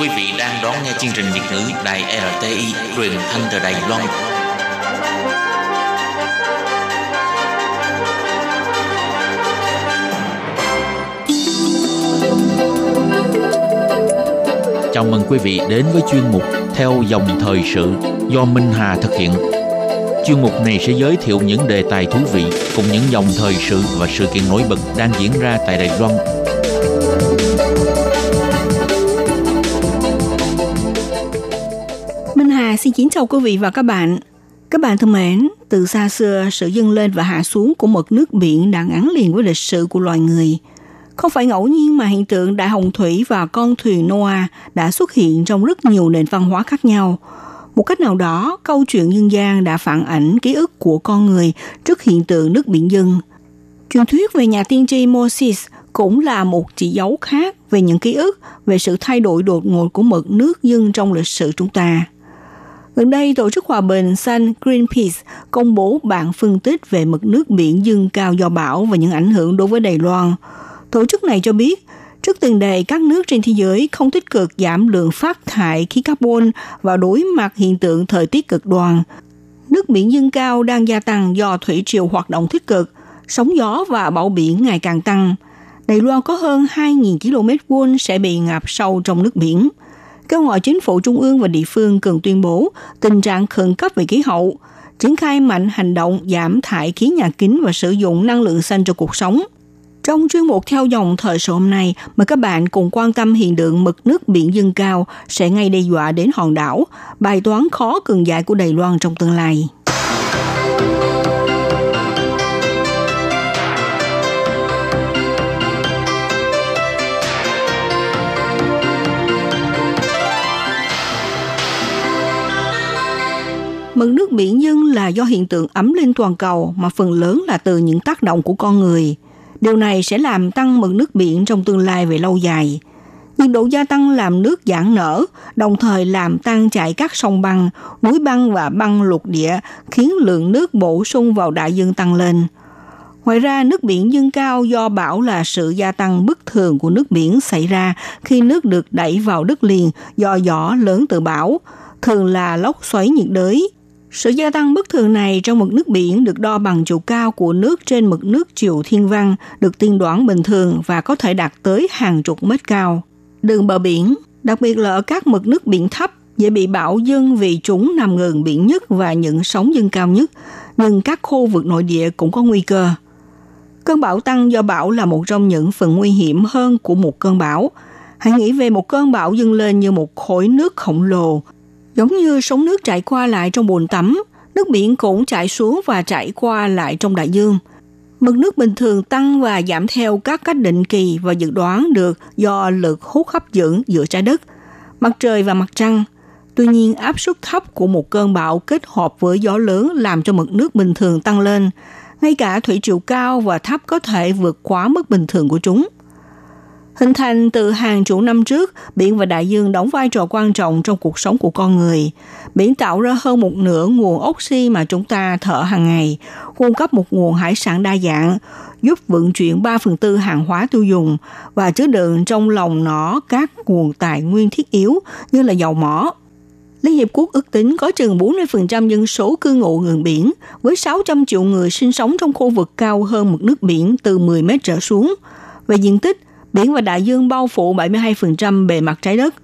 Quý vị đang đón nghe chương trình Việt ngữ Đài RTI truyền thanh từ Đài Loan. Chào mừng quý vị đến với chuyên mục Theo dòng thời sự do Minh Hà thực hiện. Chuyên mục này sẽ giới thiệu những đề tài thú vị cùng những dòng thời sự và sự kiện nổi bật đang diễn ra tại Đài Loan Minh Hà xin kính chào quý vị và các bạn. Các bạn thân mến, từ xa xưa, sự dâng lên và hạ xuống của mực nước biển đã gắn liền với lịch sử của loài người. Không phải ngẫu nhiên mà hiện tượng đại hồng thủy và con thuyền Noah đã xuất hiện trong rất nhiều nền văn hóa khác nhau. Một cách nào đó, câu chuyện dân gian đã phản ảnh ký ức của con người trước hiện tượng nước biển dân. Truyền thuyết về nhà tiên tri Moses cũng là một chỉ dấu khác về những ký ức về sự thay đổi đột ngột của mực nước dân trong lịch sử chúng ta. Gần đây, Tổ chức Hòa bình xanh Greenpeace công bố bản phân tích về mực nước biển dâng cao do bão và những ảnh hưởng đối với Đài Loan. Tổ chức này cho biết, trước tiền đề các nước trên thế giới không tích cực giảm lượng phát thải khí carbon và đối mặt hiện tượng thời tiết cực đoan, nước biển dâng cao đang gia tăng do thủy triều hoạt động tích cực, sóng gió và bão biển ngày càng tăng. Đài Loan có hơn 2.000 km vuông sẽ bị ngập sâu trong nước biển – kêu gọi chính phủ trung ương và địa phương cần tuyên bố tình trạng khẩn cấp về khí hậu, triển khai mạnh hành động giảm thải khí nhà kính và sử dụng năng lượng xanh cho cuộc sống. Trong chuyên mục theo dòng thời sự hôm nay, mời các bạn cùng quan tâm hiện tượng mực nước biển dâng cao sẽ ngay đe dọa đến hòn đảo, bài toán khó cường giải của Đài Loan trong tương lai. Mực nước biển dâng là do hiện tượng ấm lên toàn cầu mà phần lớn là từ những tác động của con người. Điều này sẽ làm tăng mực nước biển trong tương lai về lâu dài. Nhiệt độ gia tăng làm nước giãn nở, đồng thời làm tan chảy các sông băng, núi băng và băng lục địa, khiến lượng nước bổ sung vào đại dương tăng lên. Ngoài ra, nước biển dâng cao do bão là sự gia tăng bất thường của nước biển xảy ra khi nước được đẩy vào đất liền do gió lớn từ bão, thường là lốc xoáy nhiệt đới. Sự gia tăng bất thường này trong mực nước biển được đo bằng chiều cao của nước trên mực nước chiều thiên văn, được tiên đoán bình thường và có thể đạt tới hàng chục mét cao. Đường bờ biển, đặc biệt là ở các mực nước biển thấp, dễ bị bão dâng vì chúng nằm gần biển nhất và những sóng dâng cao nhất, nhưng các khu vực nội địa cũng có nguy cơ. Cơn bão tăng do bão là một trong những phần nguy hiểm hơn của một cơn bão. Hãy nghĩ về một cơn bão dâng lên như một khối nước khổng lồ, giống như sóng nước chảy qua lại trong bồn tắm, nước biển cũng chảy xuống và chảy qua lại trong đại dương. Mực nước bình thường tăng và giảm theo các cách định kỳ và dự đoán được do lực hút hấp dẫn giữa trái đất, mặt trời và mặt trăng. Tuy nhiên, áp suất thấp của một cơn bão kết hợp với gió lớn làm cho mực nước bình thường tăng lên. Ngay cả thủy triều cao và thấp có thể vượt quá mức bình thường của chúng. Hình thành từ hàng chục năm trước, biển và đại dương đóng vai trò quan trọng trong cuộc sống của con người. Biển tạo ra hơn một nửa nguồn oxy mà chúng ta thở hàng ngày, cung cấp một nguồn hải sản đa dạng, giúp vận chuyển 3 phần tư hàng hóa tiêu dùng và chứa đựng trong lòng nó các nguồn tài nguyên thiết yếu như là dầu mỏ. Liên Hiệp Quốc ước tính có chừng 40% dân số cư ngụ gần biển, với 600 triệu người sinh sống trong khu vực cao hơn mực nước biển từ 10 mét trở xuống. Về diện tích, biển và đại dương bao phủ 72% bề mặt trái đất.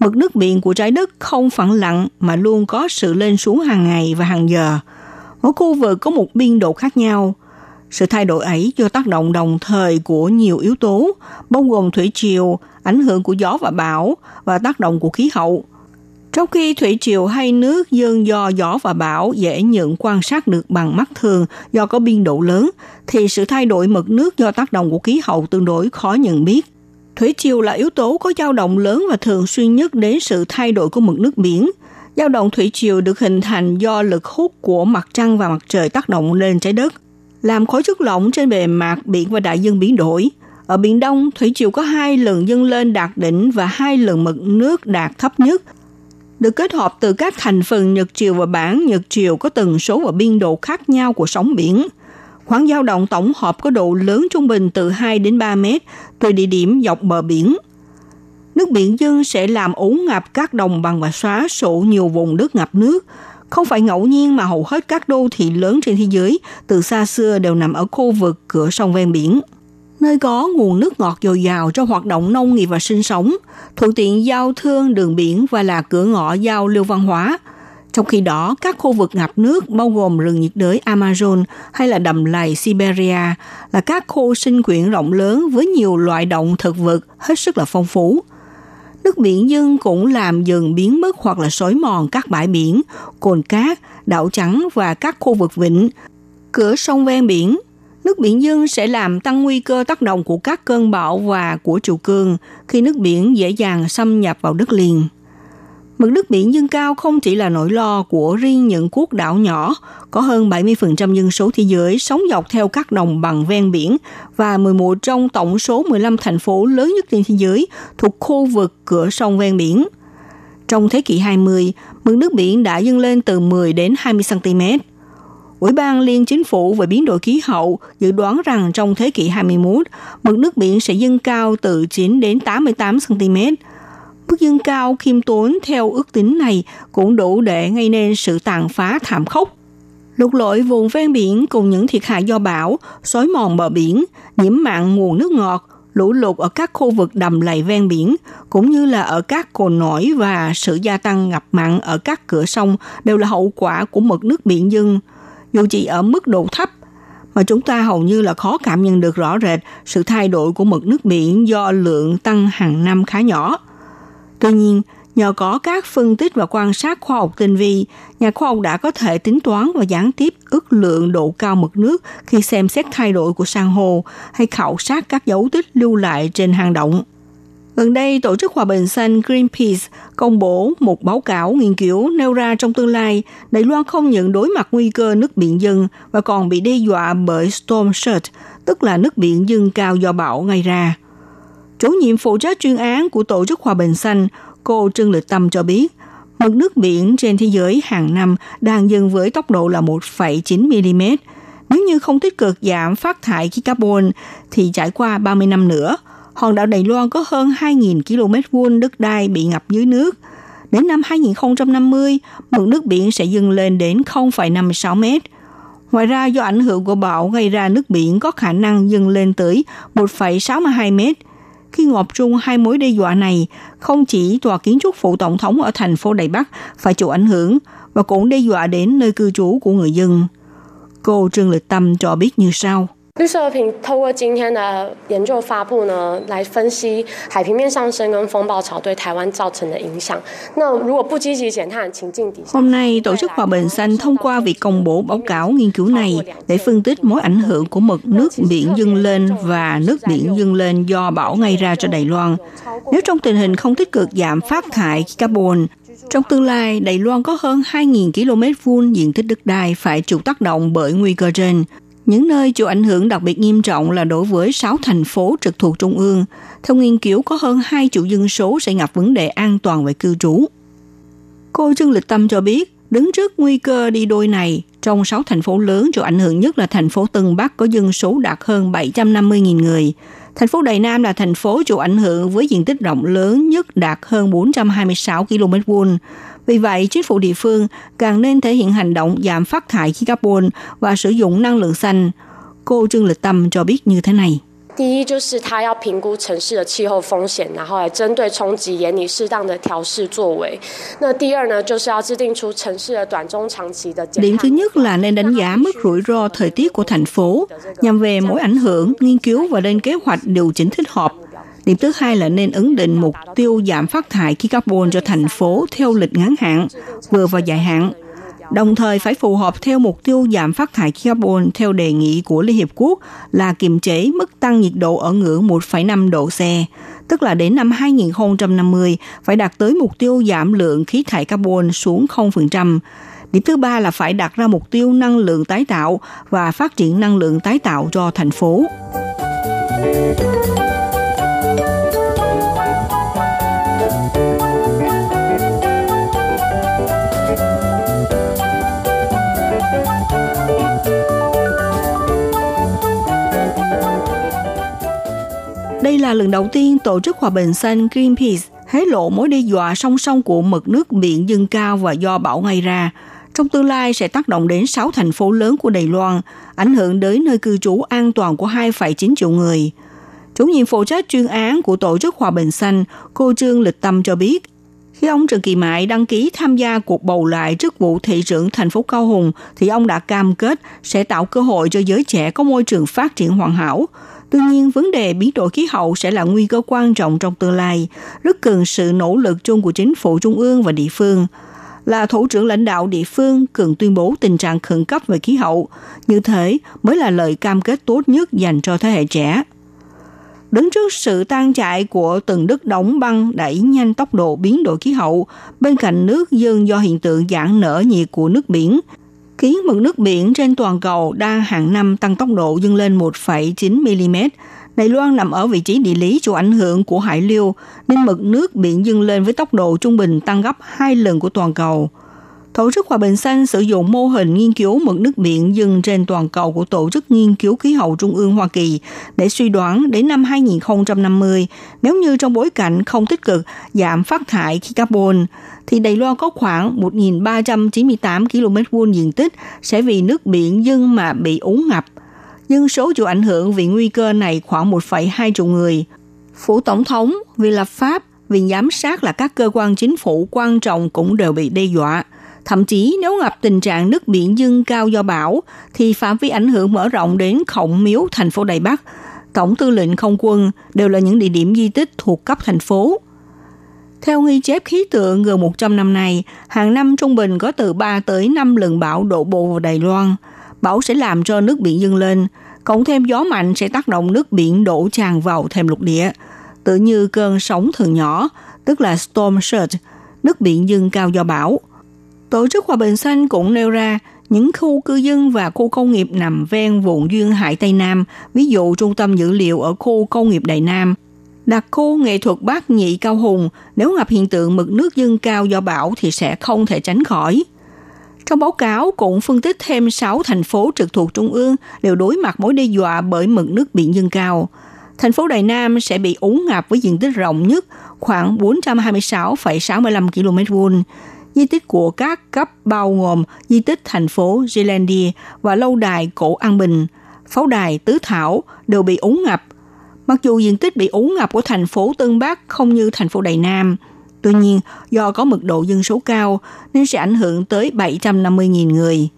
Mực nước biển của trái đất không phẳng lặng mà luôn có sự lên xuống hàng ngày và hàng giờ. Mỗi khu vực có một biên độ khác nhau. Sự thay đổi ấy do tác động đồng thời của nhiều yếu tố, bao gồm thủy triều, ảnh hưởng của gió và bão và tác động của khí hậu – trong khi thủy triều hay nước dâng do gió và bão dễ nhận quan sát được bằng mắt thường do có biên độ lớn, thì sự thay đổi mực nước do tác động của khí hậu tương đối khó nhận biết. Thủy triều là yếu tố có dao động lớn và thường xuyên nhất đến sự thay đổi của mực nước biển. Dao động thủy triều được hình thành do lực hút của mặt trăng và mặt trời tác động lên trái đất, làm khối chất lỏng trên bề mặt biển và đại dương biến đổi. Ở Biển Đông, thủy triều có hai lần dâng lên đạt đỉnh và hai lần mực nước đạt thấp nhất – được kết hợp từ các thành phần nhật triều và bản nhật triều có tần số và biên độ khác nhau của sóng biển. Khoảng dao động tổng hợp có độ lớn trung bình từ 2 đến 3 mét, tùy địa điểm dọc bờ biển. Nước biển dâng sẽ làm úng ngập các đồng bằng và xóa sổ nhiều vùng đất ngập nước. Không phải ngẫu nhiên mà hầu hết các đô thị lớn trên thế giới từ xa xưa đều nằm ở khu vực cửa sông ven biển nơi có nguồn nước ngọt dồi dào cho hoạt động nông nghiệp và sinh sống, thuận tiện giao thương đường biển và là cửa ngõ giao lưu văn hóa. Trong khi đó, các khu vực ngập nước bao gồm rừng nhiệt đới Amazon hay là đầm lầy Siberia là các khu sinh quyển rộng lớn với nhiều loại động thực vật hết sức là phong phú. Nước biển dâng cũng làm dần biến mất hoặc là xói mòn các bãi biển, cồn cát, đảo trắng và các khu vực vịnh, cửa sông ven biển Nước biển dâng sẽ làm tăng nguy cơ tác động của các cơn bão và của triều cường khi nước biển dễ dàng xâm nhập vào đất liền. Mực nước biển dâng cao không chỉ là nỗi lo của riêng những quốc đảo nhỏ, có hơn 70% dân số thế giới sống dọc theo các đồng bằng ven biển và 11 trong tổng số 15 thành phố lớn nhất trên thế giới thuộc khu vực cửa sông ven biển. Trong thế kỷ 20, mực nước biển đã dâng lên từ 10 đến 20 cm. Ủy ban Liên Chính phủ về biến đổi khí hậu dự đoán rằng trong thế kỷ 21, mực nước biển sẽ dâng cao từ 9 đến 88 cm. Mức dâng cao khiêm tốn theo ước tính này cũng đủ để gây nên sự tàn phá thảm khốc. Lục lội vùng ven biển cùng những thiệt hại do bão, xói mòn bờ biển, nhiễm mặn nguồn nước ngọt, lũ lụt ở các khu vực đầm lầy ven biển, cũng như là ở các cồn nổi và sự gia tăng ngập mặn ở các cửa sông đều là hậu quả của mực nước biển dâng – dù chỉ ở mức độ thấp mà chúng ta hầu như là khó cảm nhận được rõ rệt sự thay đổi của mực nước biển do lượng tăng hàng năm khá nhỏ. Tuy nhiên, nhờ có các phân tích và quan sát khoa học tinh vi, nhà khoa học đã có thể tính toán và gián tiếp ước lượng độ cao mực nước khi xem xét thay đổi của san hô hay khảo sát các dấu tích lưu lại trên hang động. Gần đây, Tổ chức Hòa bình xanh Greenpeace công bố một báo cáo nghiên cứu nêu ra trong tương lai, Đài Loan không những đối mặt nguy cơ nước biển dân và còn bị đe dọa bởi storm surge, tức là nước biển dâng cao do bão gây ra. Chủ nhiệm phụ trách chuyên án của Tổ chức Hòa bình xanh, cô Trương Lịch Tâm cho biết, mực nước biển trên thế giới hàng năm đang dâng với tốc độ là 1,9 mm. Nếu như không tích cực giảm phát thải khí carbon thì trải qua 30 năm nữa – hòn đảo Đài Loan có hơn 2.000 km vuông đất đai bị ngập dưới nước. Đến năm 2050, mực nước biển sẽ dâng lên đến 0,56 mét. Ngoài ra, do ảnh hưởng của bão gây ra nước biển có khả năng dâng lên tới 1,62 mét. Khi ngọt trung hai mối đe dọa này, không chỉ tòa kiến trúc phụ tổng thống ở thành phố Đài Bắc phải chịu ảnh hưởng, và cũng đe dọa đến nơi cư trú của người dân. Cô Trương Lịch Tâm cho biết như sau. 绿色和平透过今天的研究发布呢，来分析海平面上升跟风暴潮对台湾造成的影响。那如果不积极减碳情境底下，Hôm nay tổ chức Hòa bình xanh thông qua việc công bố báo cáo nghiên cứu này để phân tích mối ảnh hưởng của mực nước biển dâng lên và nước biển dâng lên do bão gây ra cho Đài Loan. Nếu trong tình hình không tích cực giảm phát thải carbon, trong tương lai, Đài Loan có hơn 2.000 km vuông diện tích đất đai phải chịu tác động bởi nguy cơ trên. những nơi chịu ảnh hưởng đặc biệt nghiêm trọng là đối với 6 thành phố trực thuộc Trung ương. Theo nghiên cứu, có hơn 2 triệu dân số sẽ gặp vấn đề an toàn về cư trú. Cô Trương Lịch Tâm cho biết, đứng trước nguy cơ đi đôi này, trong 6 thành phố lớn chịu ảnh hưởng nhất là thành phố Tân Bắc có dân số đạt hơn 750.000 người. Thành phố Đài Nam là thành phố chịu ảnh hưởng với diện tích rộng lớn nhất đạt hơn 426 km vuông. Vì vậy, chính phủ địa phương càng nên thể hiện hành động giảm phát thải khí carbon và sử dụng năng lượng xanh. Cô Trương Lịch Tâm cho biết như thế này. 第一就是他要评估城市的气候风险，然后来针对冲击严拟适当的调试作为。那第二呢，就是要制定出城市的短中长期的。Điểm thứ nhất là nên đánh giá mức rủi ro thời tiết của thành phố, nhằm về mối ảnh hưởng, nghiên cứu và lên kế hoạch điều chỉnh thích hợp. Điểm thứ hai là nên ấn định mục tiêu giảm phát thải khí carbon cho thành phố theo lịch ngắn hạn, vừa và dài hạn đồng thời phải phù hợp theo mục tiêu giảm phát thải carbon theo đề nghị của Liên Hiệp Quốc là kiềm chế mức tăng nhiệt độ ở ngưỡng 1,5 độ C, tức là đến năm 2050 phải đạt tới mục tiêu giảm lượng khí thải carbon xuống 0%. Điểm thứ ba là phải đặt ra mục tiêu năng lượng tái tạo và phát triển năng lượng tái tạo cho thành phố. Đây là lần đầu tiên Tổ chức Hòa bình xanh Greenpeace hé lộ mối đe dọa song song của mực nước biển dâng cao và do bão gây ra. Trong tương lai sẽ tác động đến 6 thành phố lớn của Đài Loan, ảnh hưởng đến nơi cư trú an toàn của 2,9 triệu người. Chủ nhiệm phụ trách chuyên án của Tổ chức Hòa bình xanh, cô Trương Lịch Tâm cho biết, khi ông Trần Kỳ Mại đăng ký tham gia cuộc bầu lại chức vụ thị trưởng thành phố Cao Hùng, thì ông đã cam kết sẽ tạo cơ hội cho giới trẻ có môi trường phát triển hoàn hảo, Tuy nhiên, vấn đề biến đổi khí hậu sẽ là nguy cơ quan trọng trong tương lai, rất cần sự nỗ lực chung của chính phủ trung ương và địa phương. Là thủ trưởng lãnh đạo địa phương cần tuyên bố tình trạng khẩn cấp về khí hậu, như thế mới là lời cam kết tốt nhất dành cho thế hệ trẻ. Đứng trước sự tan chạy của từng đất đóng băng đẩy nhanh tốc độ biến đổi khí hậu, bên cạnh nước dân do hiện tượng giãn nở nhiệt của nước biển, khiến mực nước biển trên toàn cầu đang hàng năm tăng tốc độ dâng lên 1,9 mm. Đài Loan nằm ở vị trí địa lý chịu ảnh hưởng của hải lưu, nên mực nước biển dâng lên với tốc độ trung bình tăng gấp hai lần của toàn cầu. Tổ chức Hòa bình Xanh sử dụng mô hình nghiên cứu mực nước biển dâng trên toàn cầu của Tổ chức Nghiên cứu Khí hậu Trung ương Hoa Kỳ để suy đoán đến năm 2050, nếu như trong bối cảnh không tích cực giảm phát thải khí carbon, thì Đài Loan có khoảng 1.398 km vuông diện tích sẽ vì nước biển dâng mà bị úng ngập. Dân số chịu ảnh hưởng vì nguy cơ này khoảng 1,2 triệu người. Phủ Tổng thống, vì lập pháp, vì giám sát là các cơ quan chính phủ quan trọng cũng đều bị đe dọa. Thậm chí nếu gặp tình trạng nước biển dâng cao do bão, thì phạm vi ảnh hưởng mở rộng đến Khổng Miếu, thành phố Đài Bắc, Tổng tư lệnh không quân đều là những địa điểm di tích thuộc cấp thành phố. Theo ghi chép khí tượng gần 100 năm nay, hàng năm trung bình có từ 3 tới 5 lần bão đổ bộ vào Đài Loan. Bão sẽ làm cho nước biển dâng lên, cộng thêm gió mạnh sẽ tác động nước biển đổ tràn vào thêm lục địa. Tự như cơn sóng thường nhỏ, tức là storm surge, nước biển dâng cao do bão. Tổ chức Hòa bình Xanh cũng nêu ra những khu cư dân và khu công nghiệp nằm ven vùng duyên hải Tây Nam, ví dụ trung tâm dữ liệu ở khu công nghiệp Đại Nam, đặc khu nghệ thuật bát nhị cao hùng, nếu gặp hiện tượng mực nước dâng cao do bão thì sẽ không thể tránh khỏi. Trong báo cáo cũng phân tích thêm 6 thành phố trực thuộc trung ương đều đối mặt mối đe dọa bởi mực nước biển dâng cao. Thành phố Đài Nam sẽ bị úng ngập với diện tích rộng nhất khoảng 426,65 km vuông di tích của các cấp bao gồm di tích thành phố Zealandia và lâu đài cổ An Bình, pháo đài Tứ Thảo đều bị úng ngập. Mặc dù diện tích bị úng ngập của thành phố Tân Bắc không như thành phố Đài Nam, tuy nhiên do có mật độ dân số cao nên sẽ ảnh hưởng tới 750.000 người.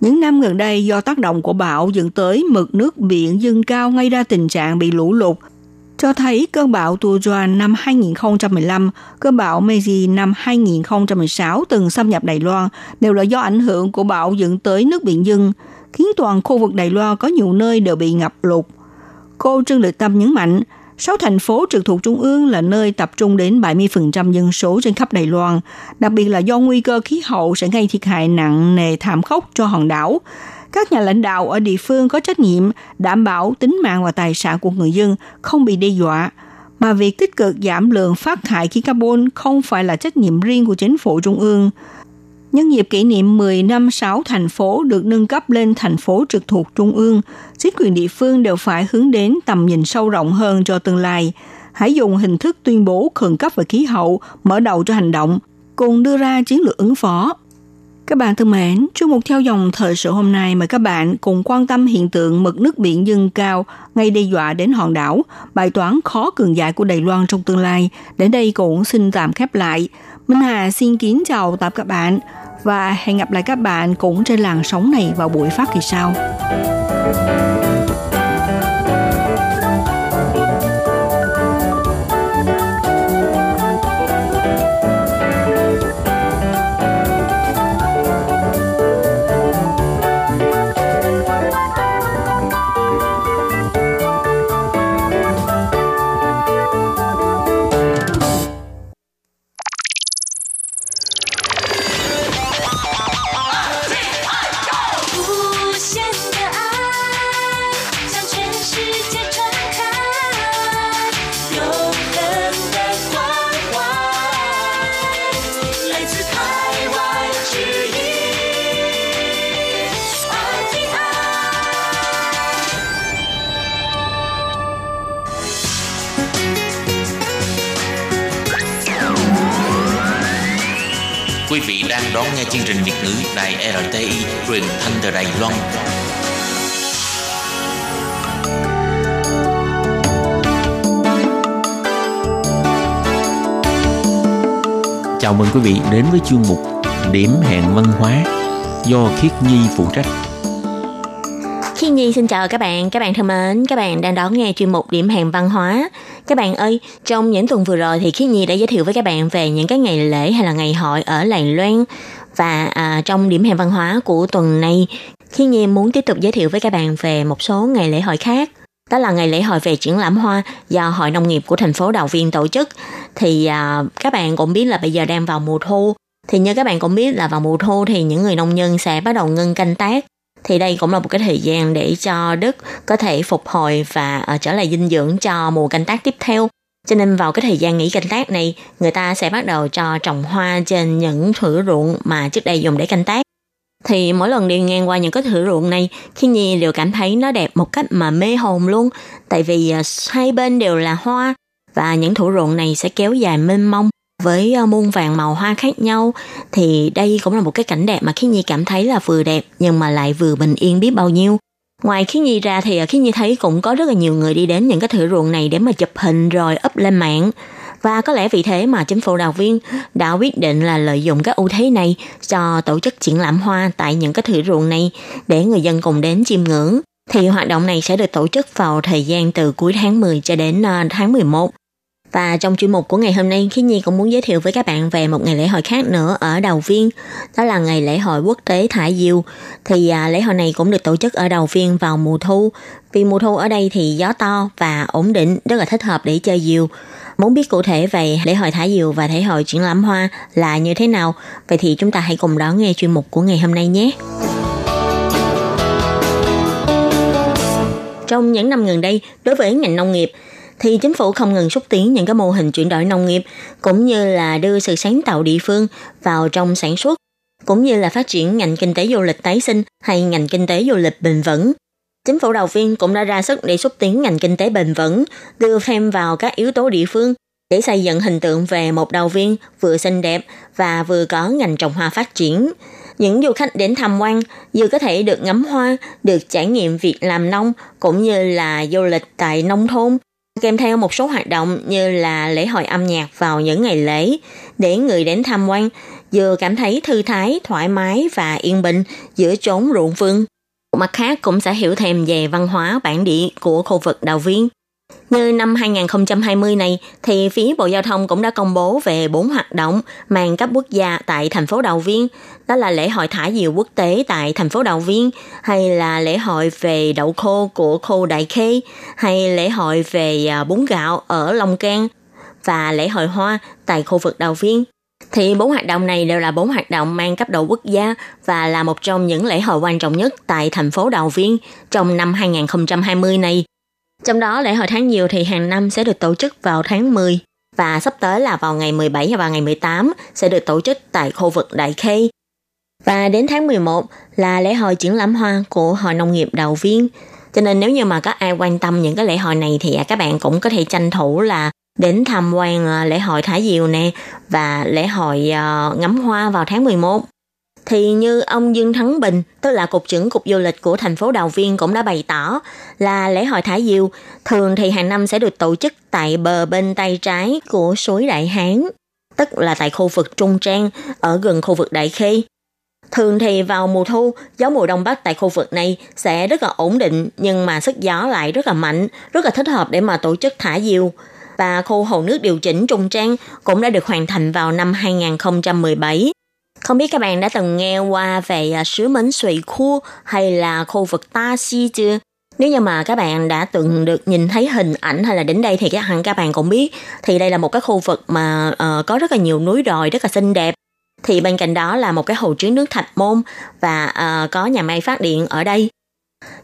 Những năm gần đây do tác động của bão dẫn tới mực nước biển dâng cao ngay ra tình trạng bị lũ lụt cho thấy cơn bão Tujuan năm 2015, cơn bão Meiji năm 2016 từng xâm nhập Đài Loan đều là do ảnh hưởng của bão dẫn tới nước biển dâng, khiến toàn khu vực Đài Loan có nhiều nơi đều bị ngập lụt. Cô Trương Lệ Tâm nhấn mạnh, sáu thành phố trực thuộc Trung ương là nơi tập trung đến 70% dân số trên khắp Đài Loan, đặc biệt là do nguy cơ khí hậu sẽ gây thiệt hại nặng nề thảm khốc cho hòn đảo, các nhà lãnh đạo ở địa phương có trách nhiệm đảm bảo tính mạng và tài sản của người dân không bị đe dọa, mà việc tích cực giảm lượng phát thải khí carbon không phải là trách nhiệm riêng của chính phủ trung ương. Nhân dịp kỷ niệm 10 năm 6 thành phố được nâng cấp lên thành phố trực thuộc Trung ương, chính quyền địa phương đều phải hướng đến tầm nhìn sâu rộng hơn cho tương lai. Hãy dùng hình thức tuyên bố khẩn cấp về khí hậu, mở đầu cho hành động, cùng đưa ra chiến lược ứng phó. Các bạn thân mến, chương mục theo dòng thời sự hôm nay mời các bạn cùng quan tâm hiện tượng mực nước biển dâng cao ngay đe dọa đến hòn đảo, bài toán khó cường giải của Đài Loan trong tương lai. Đến đây cũng xin tạm khép lại. Minh Hà xin kính chào tạm các bạn và hẹn gặp lại các bạn cũng trên làn sóng này vào buổi phát kỳ sau. Quý chương trình Việt ngữ Đài RTI truyền thanh từ Đài Loan. Chào mừng quý vị đến với chương mục Điểm hẹn văn hóa do Khiết Nhi phụ trách. Khi Nhi xin chào các bạn, các bạn thân mến, các bạn đang đón nghe chuyên mục điểm hẹn văn hóa. Các bạn ơi, trong những tuần vừa rồi thì Khi Nhi đã giới thiệu với các bạn về những cái ngày lễ hay là ngày hội ở Làng Loan. Và à, trong điểm hẹn văn hóa của tuần này, Khi Nhi muốn tiếp tục giới thiệu với các bạn về một số ngày lễ hội khác. Đó là ngày lễ hội về triển lãm hoa do Hội Nông nghiệp của thành phố Đào Viên tổ chức. Thì à, các bạn cũng biết là bây giờ đang vào mùa thu. Thì như các bạn cũng biết là vào mùa thu thì những người nông dân sẽ bắt đầu ngưng canh tác thì đây cũng là một cái thời gian để cho đất có thể phục hồi và uh, trở lại dinh dưỡng cho mùa canh tác tiếp theo. Cho nên vào cái thời gian nghỉ canh tác này, người ta sẽ bắt đầu cho trồng hoa trên những thử ruộng mà trước đây dùng để canh tác. Thì mỗi lần đi ngang qua những cái thử ruộng này, khi Nhi đều cảm thấy nó đẹp một cách mà mê hồn luôn. Tại vì à, hai bên đều là hoa và những thử ruộng này sẽ kéo dài mênh mông với à, muôn vàng màu hoa khác nhau thì đây cũng là một cái cảnh đẹp mà khi Nhi cảm thấy là vừa đẹp nhưng mà lại vừa bình yên biết bao nhiêu. Ngoài Khí Nhi ra thì ờ, Khí Nhi thấy cũng có rất là nhiều người đi đến những cái thửa ruộng này để mà chụp hình rồi up lên mạng. Và có lẽ vì thế mà chính phủ đào viên đã quyết định là lợi dụng các ưu thế này cho tổ chức triển lãm hoa tại những cái thửa ruộng này để người dân cùng đến chiêm ngưỡng. Thì hoạt động này sẽ được tổ chức vào thời gian từ cuối tháng 10 cho đến ờ, tháng 11 và trong chuyên mục của ngày hôm nay, Khí Nhi cũng muốn giới thiệu với các bạn về một ngày lễ hội khác nữa ở Đầu Viên. Đó là ngày lễ hội quốc tế thả diều. Thì à, lễ hội này cũng được tổ chức ở Đầu Viên vào mùa thu. Vì mùa thu ở đây thì gió to và ổn định, rất là thích hợp để chơi diều. Muốn biết cụ thể về lễ hội thả diều và lễ hội triển lãm hoa là như thế nào? Vậy thì chúng ta hãy cùng đón nghe chuyên mục của ngày hôm nay nhé. Trong những năm gần đây, đối với ngành nông nghiệp, thì chính phủ không ngừng xúc tiến những cái mô hình chuyển đổi nông nghiệp cũng như là đưa sự sáng tạo địa phương vào trong sản xuất cũng như là phát triển ngành kinh tế du lịch tái sinh hay ngành kinh tế du lịch bền vững. Chính phủ đầu viên cũng đã ra sức để xúc tiến ngành kinh tế bền vững, đưa thêm vào các yếu tố địa phương để xây dựng hình tượng về một đầu viên vừa xinh đẹp và vừa có ngành trồng hoa phát triển. Những du khách đến tham quan vừa có thể được ngắm hoa, được trải nghiệm việc làm nông cũng như là du lịch tại nông thôn kèm theo một số hoạt động như là lễ hội âm nhạc vào những ngày lễ để người đến tham quan vừa cảm thấy thư thái, thoải mái và yên bình giữa chốn ruộng vườn. Mặt khác cũng sẽ hiểu thêm về văn hóa bản địa của khu vực Đào Viên. Như năm 2020 này, thì phía Bộ Giao thông cũng đã công bố về bốn hoạt động mang cấp quốc gia tại thành phố Đào Viên. Đó là lễ hội thả diều quốc tế tại thành phố Đào Viên, hay là lễ hội về đậu khô của khu Đại Khê, hay lễ hội về à, bún gạo ở Long Can, và lễ hội hoa tại khu vực Đào Viên. Thì bốn hoạt động này đều là bốn hoạt động mang cấp độ quốc gia và là một trong những lễ hội quan trọng nhất tại thành phố Đào Viên trong năm 2020 này. Trong đó, lễ hội tháng nhiều thì hàng năm sẽ được tổ chức vào tháng 10 và sắp tới là vào ngày 17 và ngày 18 sẽ được tổ chức tại khu vực Đại Khê. Và đến tháng 11 là lễ hội triển lãm hoa của Hội Nông nghiệp Đầu Viên. Cho nên nếu như mà có ai quan tâm những cái lễ hội này thì à, các bạn cũng có thể tranh thủ là đến tham quan à, lễ hội thả diều nè và lễ hội ờ, ngắm hoa vào tháng 11 thì như ông Dương Thắng Bình, tức là cục trưởng cục du lịch của thành phố Đào Viên cũng đã bày tỏ là lễ hội thả diều thường thì hàng năm sẽ được tổ chức tại bờ bên tay trái của suối Đại Hán, tức là tại khu vực Trung Trang ở gần khu vực Đại Khê. Thường thì vào mùa thu, gió mùa đông bắc tại khu vực này sẽ rất là ổn định nhưng mà sức gió lại rất là mạnh, rất là thích hợp để mà tổ chức thả diều. Và khu hồ nước điều chỉnh Trung Trang cũng đã được hoàn thành vào năm 2017 không biết các bạn đã từng nghe qua về à, sứ mến suy khu hay là khu vực Ta Si chưa? Nếu như mà các bạn đã từng được nhìn thấy hình ảnh hay là đến đây thì chắc hẳn các bạn cũng biết thì đây là một cái khu vực mà uh, có rất là nhiều núi đồi rất là xinh đẹp. Thì bên cạnh đó là một cái hồ chứa nước Thạch Môn và uh, có nhà máy phát điện ở đây.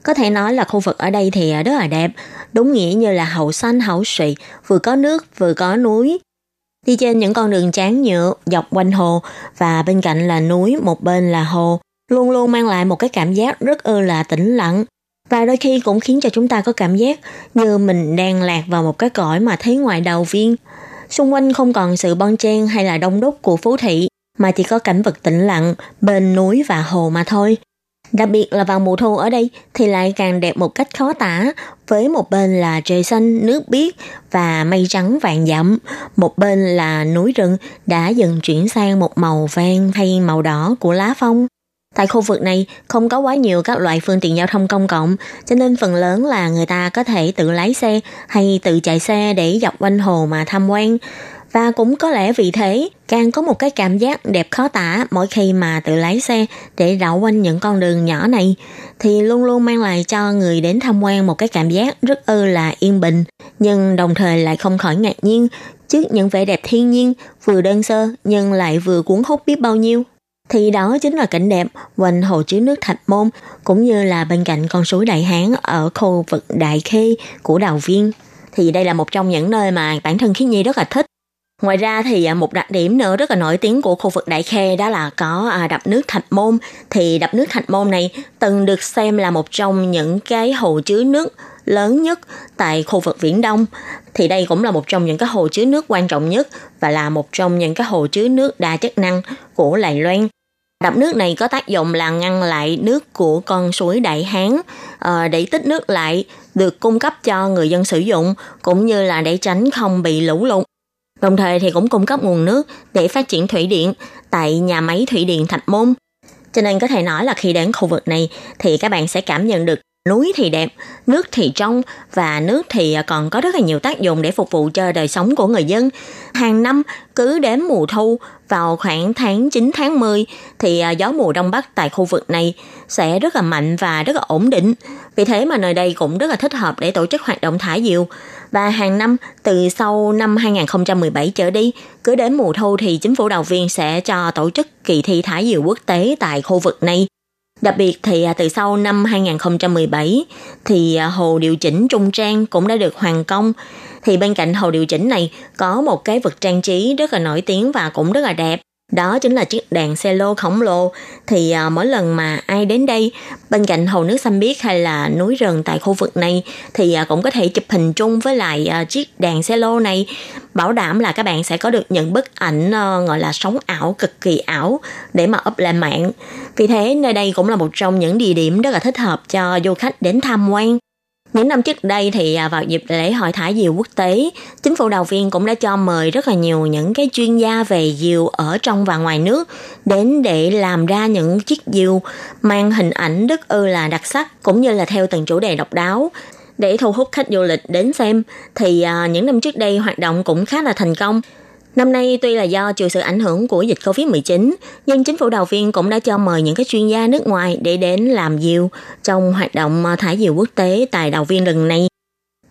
Có thể nói là khu vực ở đây thì ờ, rất là đẹp, đúng nghĩa như là hậu xanh hậu sụy, vừa có nước vừa có núi, Đi trên những con đường tráng nhựa dọc quanh hồ và bên cạnh là núi, một bên là hồ, luôn luôn mang lại một cái cảm giác rất ư là tĩnh lặng và đôi khi cũng khiến cho chúng ta có cảm giác như mình đang lạc vào một cái cõi mà thấy ngoài đầu viên. Xung quanh không còn sự bon chen hay là đông đúc của phố thị, mà chỉ có cảnh vật tĩnh lặng bên núi và hồ mà thôi. Đặc biệt là vào mùa thu ở đây thì lại càng đẹp một cách khó tả, với một bên là trời xanh, nước biếc và mây trắng vàng dặm, một bên là núi rừng đã dần chuyển sang một màu vàng hay màu đỏ của lá phong. Tại khu vực này không có quá nhiều các loại phương tiện giao thông công cộng, cho nên phần lớn là người ta có thể tự lái xe hay tự chạy xe để dọc quanh hồ mà tham quan. Và cũng có lẽ vì thế, càng có một cái cảm giác đẹp khó tả mỗi khi mà tự lái xe để rảo quanh những con đường nhỏ này, thì luôn luôn mang lại cho người đến tham quan một cái cảm giác rất ư là yên bình, nhưng đồng thời lại không khỏi ngạc nhiên trước những vẻ đẹp thiên nhiên vừa đơn sơ nhưng lại vừa cuốn hút biết bao nhiêu. Thì đó chính là cảnh đẹp quanh hồ chứa nước Thạch Môn cũng như là bên cạnh con suối Đại Hán ở khu vực Đại Khê của Đào Viên. Thì đây là một trong những nơi mà bản thân Khí Nhi rất là thích Ngoài ra thì à, một đặc điểm nữa rất là nổi tiếng của khu vực Đại khe đó là có à, đập nước Thạch Môn. Thì đập nước Thạch Môn này từng được xem là một trong những cái hồ chứa nước lớn nhất tại khu vực Viễn Đông. Thì đây cũng là một trong những cái hồ chứa nước quan trọng nhất và là một trong những cái hồ chứa nước đa chức năng của Lài Loan. Đập nước này có tác dụng là ngăn lại nước của con suối Đại Hán ờ, để tích nước lại, được cung cấp cho người dân sử dụng, cũng như là để tránh không bị lũ lụt Đồng thời thì cũng cung cấp nguồn nước để phát triển thủy điện tại nhà máy thủy điện Thạch Môn. Cho nên có thể nói là khi đến khu vực này thì các bạn sẽ cảm nhận được núi thì đẹp, nước thì trong và nước thì à, còn có rất là nhiều tác dụng để phục vụ cho đời sống của người dân. Hàng năm cứ đến mùa thu vào khoảng tháng 9 tháng 10 thì à, gió mùa đông bắc tại khu vực này sẽ rất là mạnh và rất là ổn định. Vì thế mà nơi đây cũng rất là thích hợp để tổ chức hoạt động thả diều. Và hàng năm từ sau năm 2017 trở đi, cứ đến mùa thu thì chính phủ đầu viên sẽ cho tổ chức kỳ thi thả diều quốc tế tại khu vực này. Đặc biệt thì à, từ sau năm 2017 thì à, hồ điều chỉnh Trung Trang cũng đã được hoàn công. Thì bên cạnh hồ điều chỉnh này, có một cái vật trang trí rất là nổi tiếng và cũng rất là đẹp. Đó chính là chiếc đàn lô khổng lồ. Thì à, mỗi lần mà ai đến đây, bên cạnh hồ nước xanh biếc hay là núi rừng tại khu vực này, thì à, cũng có thể chụp hình chung với lại à, chiếc đàn lô này. Bảo đảm là các bạn sẽ có được những bức ảnh à, gọi là sống ảo, cực kỳ ảo để mà up lên mạng. Vì thế, nơi đây cũng là một trong những địa điểm rất là thích hợp cho du khách đến tham quan. Những năm trước đây thì à, vào dịp lễ hội thả diều quốc tế, chính phủ đầu viên cũng đã cho mời rất là nhiều những cái chuyên gia về diều ở trong và ngoài nước đến để làm ra những chiếc diều mang hình ảnh rất ư là đặc sắc cũng như là theo từng chủ đề độc đáo. Để thu hút khách du lịch đến xem thì à, những năm trước đây hoạt động cũng khá là thành công. Năm nay tuy là do chịu sự ảnh hưởng của dịch Covid-19, nhưng chính phủ đầu viên cũng đã cho mời những cái chuyên gia nước ngoài để đến làm diều trong hoạt động ờ, thả diều quốc tế tại đầu viên lần này.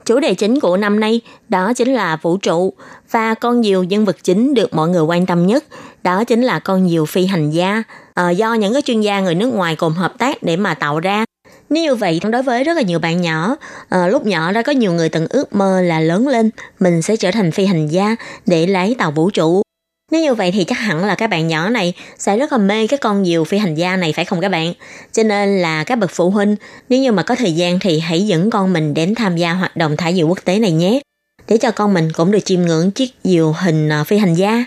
Chủ đề chính của năm nay đó chính là vũ trụ và con diều nhân vật chính được mọi người quan tâm nhất. Đó chính là con diều phi hành gia. À, do những cái chuyên gia người nước ngoài cùng hợp tác để mà tạo ra như vậy, đối với rất là nhiều bạn nhỏ, à, lúc nhỏ đã có nhiều người từng ước mơ là lớn lên, mình sẽ trở thành phi hành gia để lái tàu vũ trụ. Nếu như vậy thì chắc hẳn là các bạn nhỏ này sẽ rất là mê cái con diều phi hành gia này phải không các bạn? Cho nên là các bậc phụ huynh, nếu như mà có thời gian thì hãy dẫn con mình đến tham gia hoạt động thả diều quốc tế này nhé. Để cho con mình cũng được chiêm ngưỡng chiếc diều hình ờ, phi hành gia.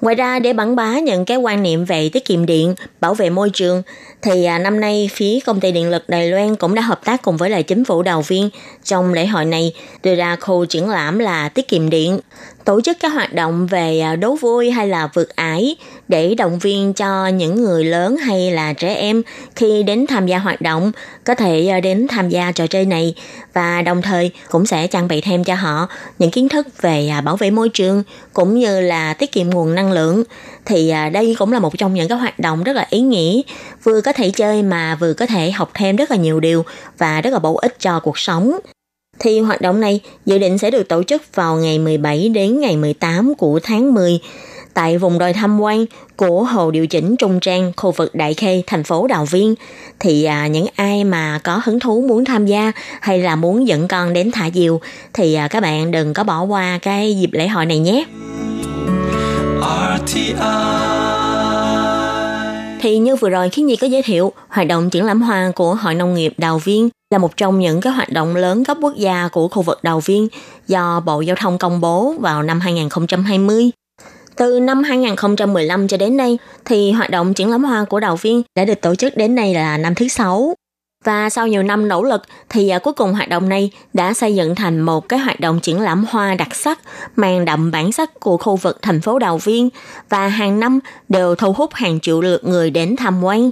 Ngoài ra để quảng bá những cái quan niệm về tiết kiệm điện, bảo vệ môi trường thì à, năm nay phía công ty điện lực Đài Loan cũng đã hợp tác cùng với lại chính phủ đầu viên trong lễ hội này đưa ra khu triển lãm là tiết kiệm điện tổ chức các hoạt động về à, đấu đố vui hay là vượt ải để động viên cho những người lớn hay là trẻ em khi đến tham gia hoạt động, có thể ờ, đến tham gia trò chơi này. Và đồng thời cũng sẽ trang bị thêm cho họ những kiến thức về à, bảo vệ môi trường cũng như là tiết kiệm nguồn năng lượng. Thì à, đây cũng là một trong những cái hoạt động rất là ý nghĩa, vừa có thể chơi mà vừa có thể học thêm rất là nhiều điều và rất là bổ ích cho cuộc sống. Thì hoạt động này dự định sẽ được tổ chức vào ngày 17 đến ngày 18 của tháng 10 tại vùng đồi tham quan của Hồ Điều chỉnh Trung Trang, khu vực Đại Khê, thành phố Đào Viên. Thì à, những ai mà có hứng thú muốn tham gia hay là muốn dẫn con đến thả diều thì à, các bạn đừng có bỏ qua cái dịp lễ hội này nhé. RTI thì như vừa rồi Khiến Nhi có giới thiệu, hoạt động triển lãm hoa của Hội Nông nghiệp Đào Viên là một trong những cái hoạt động lớn cấp quốc gia của khu vực Đào Viên do Bộ Giao thông công bố vào năm 2020. Từ năm 2015 cho đến nay, thì hoạt động triển lãm hoa của Đào Viên đã được tổ chức đến nay là năm thứ sáu. Và sau nhiều năm nỗ lực thì à, cuối cùng hoạt động này đã xây dựng thành một cái hoạt động triển lãm hoa đặc sắc mang đậm bản sắc của khu vực thành phố Đào Viên và hàng năm đều thu hút hàng triệu lượt người đến tham quan.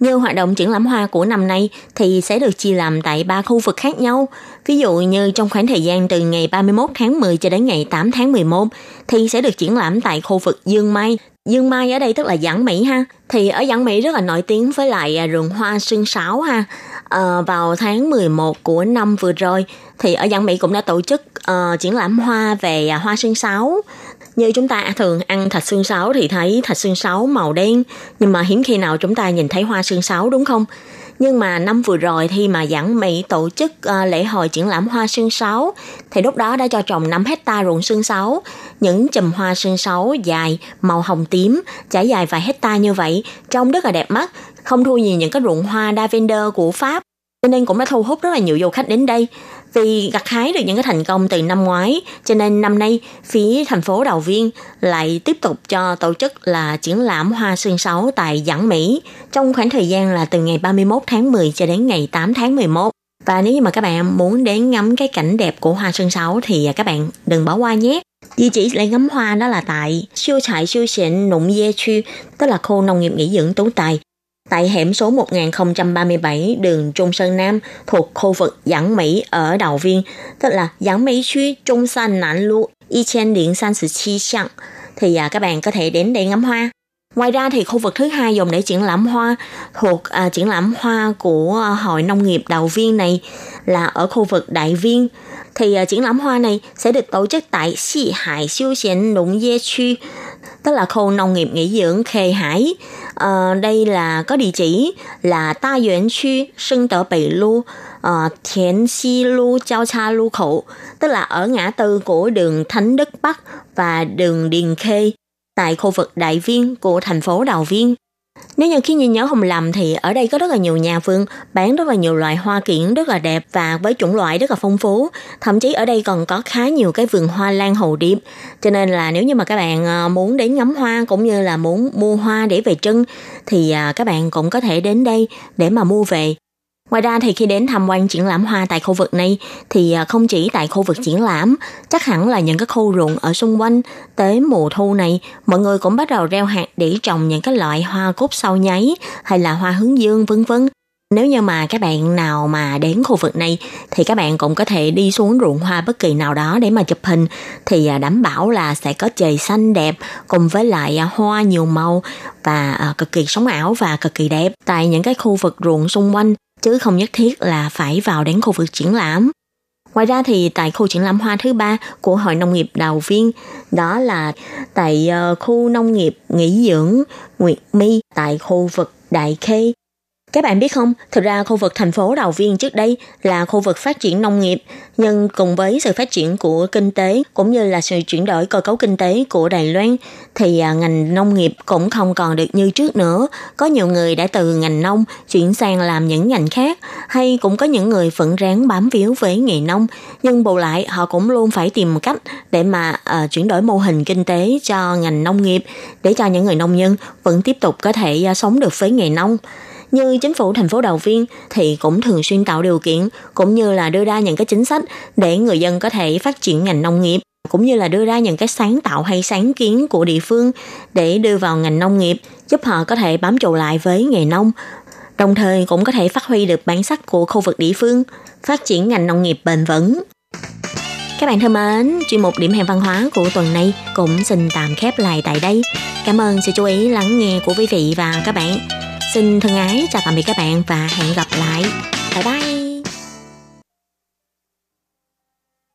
Như hoạt động triển lãm hoa của năm nay thì sẽ được chia làm tại ba khu vực khác nhau. Ví dụ như trong khoảng thời gian từ ngày 31 tháng 10 cho đến ngày 8 tháng 11 thì sẽ được triển lãm tại khu vực Dương Mai. Dương Mai ở đây tức là Giảng Mỹ ha. Thì ở Giảng Mỹ rất là nổi tiếng với lại à, rừng hoa sương sáo ha. À, vào tháng 11 của năm vừa rồi thì ở Giảng Mỹ cũng đã tổ chức uh, triển lãm hoa về uh, hoa sương sáo như chúng ta thường ăn thạch xương sáo thì thấy thạch xương sáo màu đen, nhưng mà hiếm khi nào chúng ta nhìn thấy hoa xương sáo đúng không? Nhưng mà năm vừa rồi khi mà giảng Mỹ tổ chức ờ, lễ hội triển lãm hoa xương sáo thì lúc đó đã cho trồng 5 hecta ruộng xương sáo. Những chùm hoa xương sáo dài, màu hồng tím, trải dài vài hecta như vậy, trông rất là đẹp mắt, không thua gì những cái ruộng hoa Lavender của Pháp. Cho nên cũng đã thu hút rất là nhiều du khách đến đây. Vì gặt hái được những cái thành công từ năm ngoái, cho nên năm nay phía thành phố Đào Viên lại tiếp tục cho tổ chức là triển lãm hoa sương sấu tại Giảng Mỹ trong khoảng thời gian là từ ngày 31 tháng 10 cho đến ngày 8 tháng 11. Và nếu như mà các bạn muốn đến ngắm cái cảnh đẹp của hoa sương sấu thì à, các bạn đừng bỏ qua nhé. Địa chỉ để ngắm hoa đó là tại siêu trại siêu xịn Nụng Dê Chu, tức là khu nông nghiệp nghỉ dưỡng Tú Tài, tại hẻm số 1037 đường Trung Sơn Nam thuộc khu vực Giảng Mỹ ở Đào Viên, tức là Giảng Mỹ Chuy Trung San Nam Lu 1037巷, thì à, các bạn có thể đến để ngắm hoa. Ngoài ra thì khu vực thứ hai dùng để triển lãm hoa thuộc à, triển lãm hoa của à, Hội Nông nghiệp Đào Viên này là ở khu vực Đại Viên. Thì à, triển lãm hoa này sẽ được tổ chức tại Xị Hải Siêu Xiển Nông Dê Chuy, tức là khu nông nghiệp nghỉ dưỡng Khê Hải Ờ, đây là có địa chỉ là Ta Yuan Chu, Sơn Tở Bị Lu, ờ, Thiện Xi Lu Giao Cha Lu Khẩu, tức là ở ngã tư của đường Thánh Đức Bắc và đường Điền Khê tại khu vực Đại Viên của thành phố Đào Viên. Nếu như khi nhìn nhớ không lầm thì ở đây có rất là nhiều nhà vườn, bán rất là nhiều loại hoa kiển rất là đẹp và với chủng loại rất là phong phú. Thậm chí ở đây còn có khá nhiều cái vườn hoa lan hồ điệp. Cho nên là nếu như mà các bạn ờ, muốn đến ngắm hoa cũng như là muốn mua hoa để về trưng thì à, các bạn cũng có thể đến đây để mà mua về. Ngoài ra thì khi đến tham quan triển lãm hoa tại khu vực này thì à, không chỉ tại khu vực triển lãm, chắc hẳn là những cái khu ruộng ở xung quanh tới mùa thu này, mọi người cũng bắt đầu reo hạt để trồng những cái loại hoa cúc sau nháy hay là hoa hướng dương vân vân. Nếu như mà các bạn nào mà đến khu vực này thì các bạn cũng có thể đi xuống ruộng hoa bất kỳ nào đó để mà chụp hình thì à, đảm bảo là sẽ có trời xanh đẹp cùng với lại à, hoa nhiều màu và cực kỳ sống ảo và cực kỳ đẹp tại những cái khu vực ruộng xung quanh chứ không nhất thiết là phải vào đến khu vực triển lãm. Ngoài ra thì tại khu triển lãm hoa thứ ba của Hội Nông nghiệp Đào Viên, đó là tại ờ, khu nông nghiệp nghỉ dưỡng Nguyệt My tại khu vực Đại Khê. Các bạn biết không, thực ra khu vực thành phố Đào Viên trước đây là khu vực phát triển nông nghiệp, nhưng cùng với sự phát triển của kinh tế cũng như là sự chuyển đổi cơ cấu kinh tế của Đài Loan thì à, ngành nông nghiệp cũng không còn được như trước nữa. Có nhiều người đã từ ngành nông chuyển sang làm những ngành khác, hay cũng có những người vẫn ráng bám víu với nghề nông, nhưng bù lại họ cũng luôn phải tìm cách để mà uh, chuyển đổi mô hình kinh tế cho ngành nông nghiệp để cho những người nông dân vẫn tiếp tục có thể uh, sống được với nghề nông như chính phủ thành phố Đầu Viên thì cũng thường xuyên tạo điều kiện cũng như là đưa ra những cái chính sách để người dân có thể phát triển ngành nông nghiệp cũng như là đưa ra những cái sáng tạo hay sáng kiến của địa phương để đưa vào ngành nông nghiệp giúp họ có thể bám trụ lại với nghề nông đồng thời cũng có thể phát huy được bản sắc của khu vực địa phương phát triển ngành nông nghiệp bền vững các bạn thân mến, chuyên mục điểm hẹn văn hóa của tuần này cũng xin tạm khép lại tại đây. Cảm ơn sự chú ý lắng nghe của quý vị và các bạn. Xin thân ái chào tạm biệt các bạn và hẹn gặp lại. Bye bye!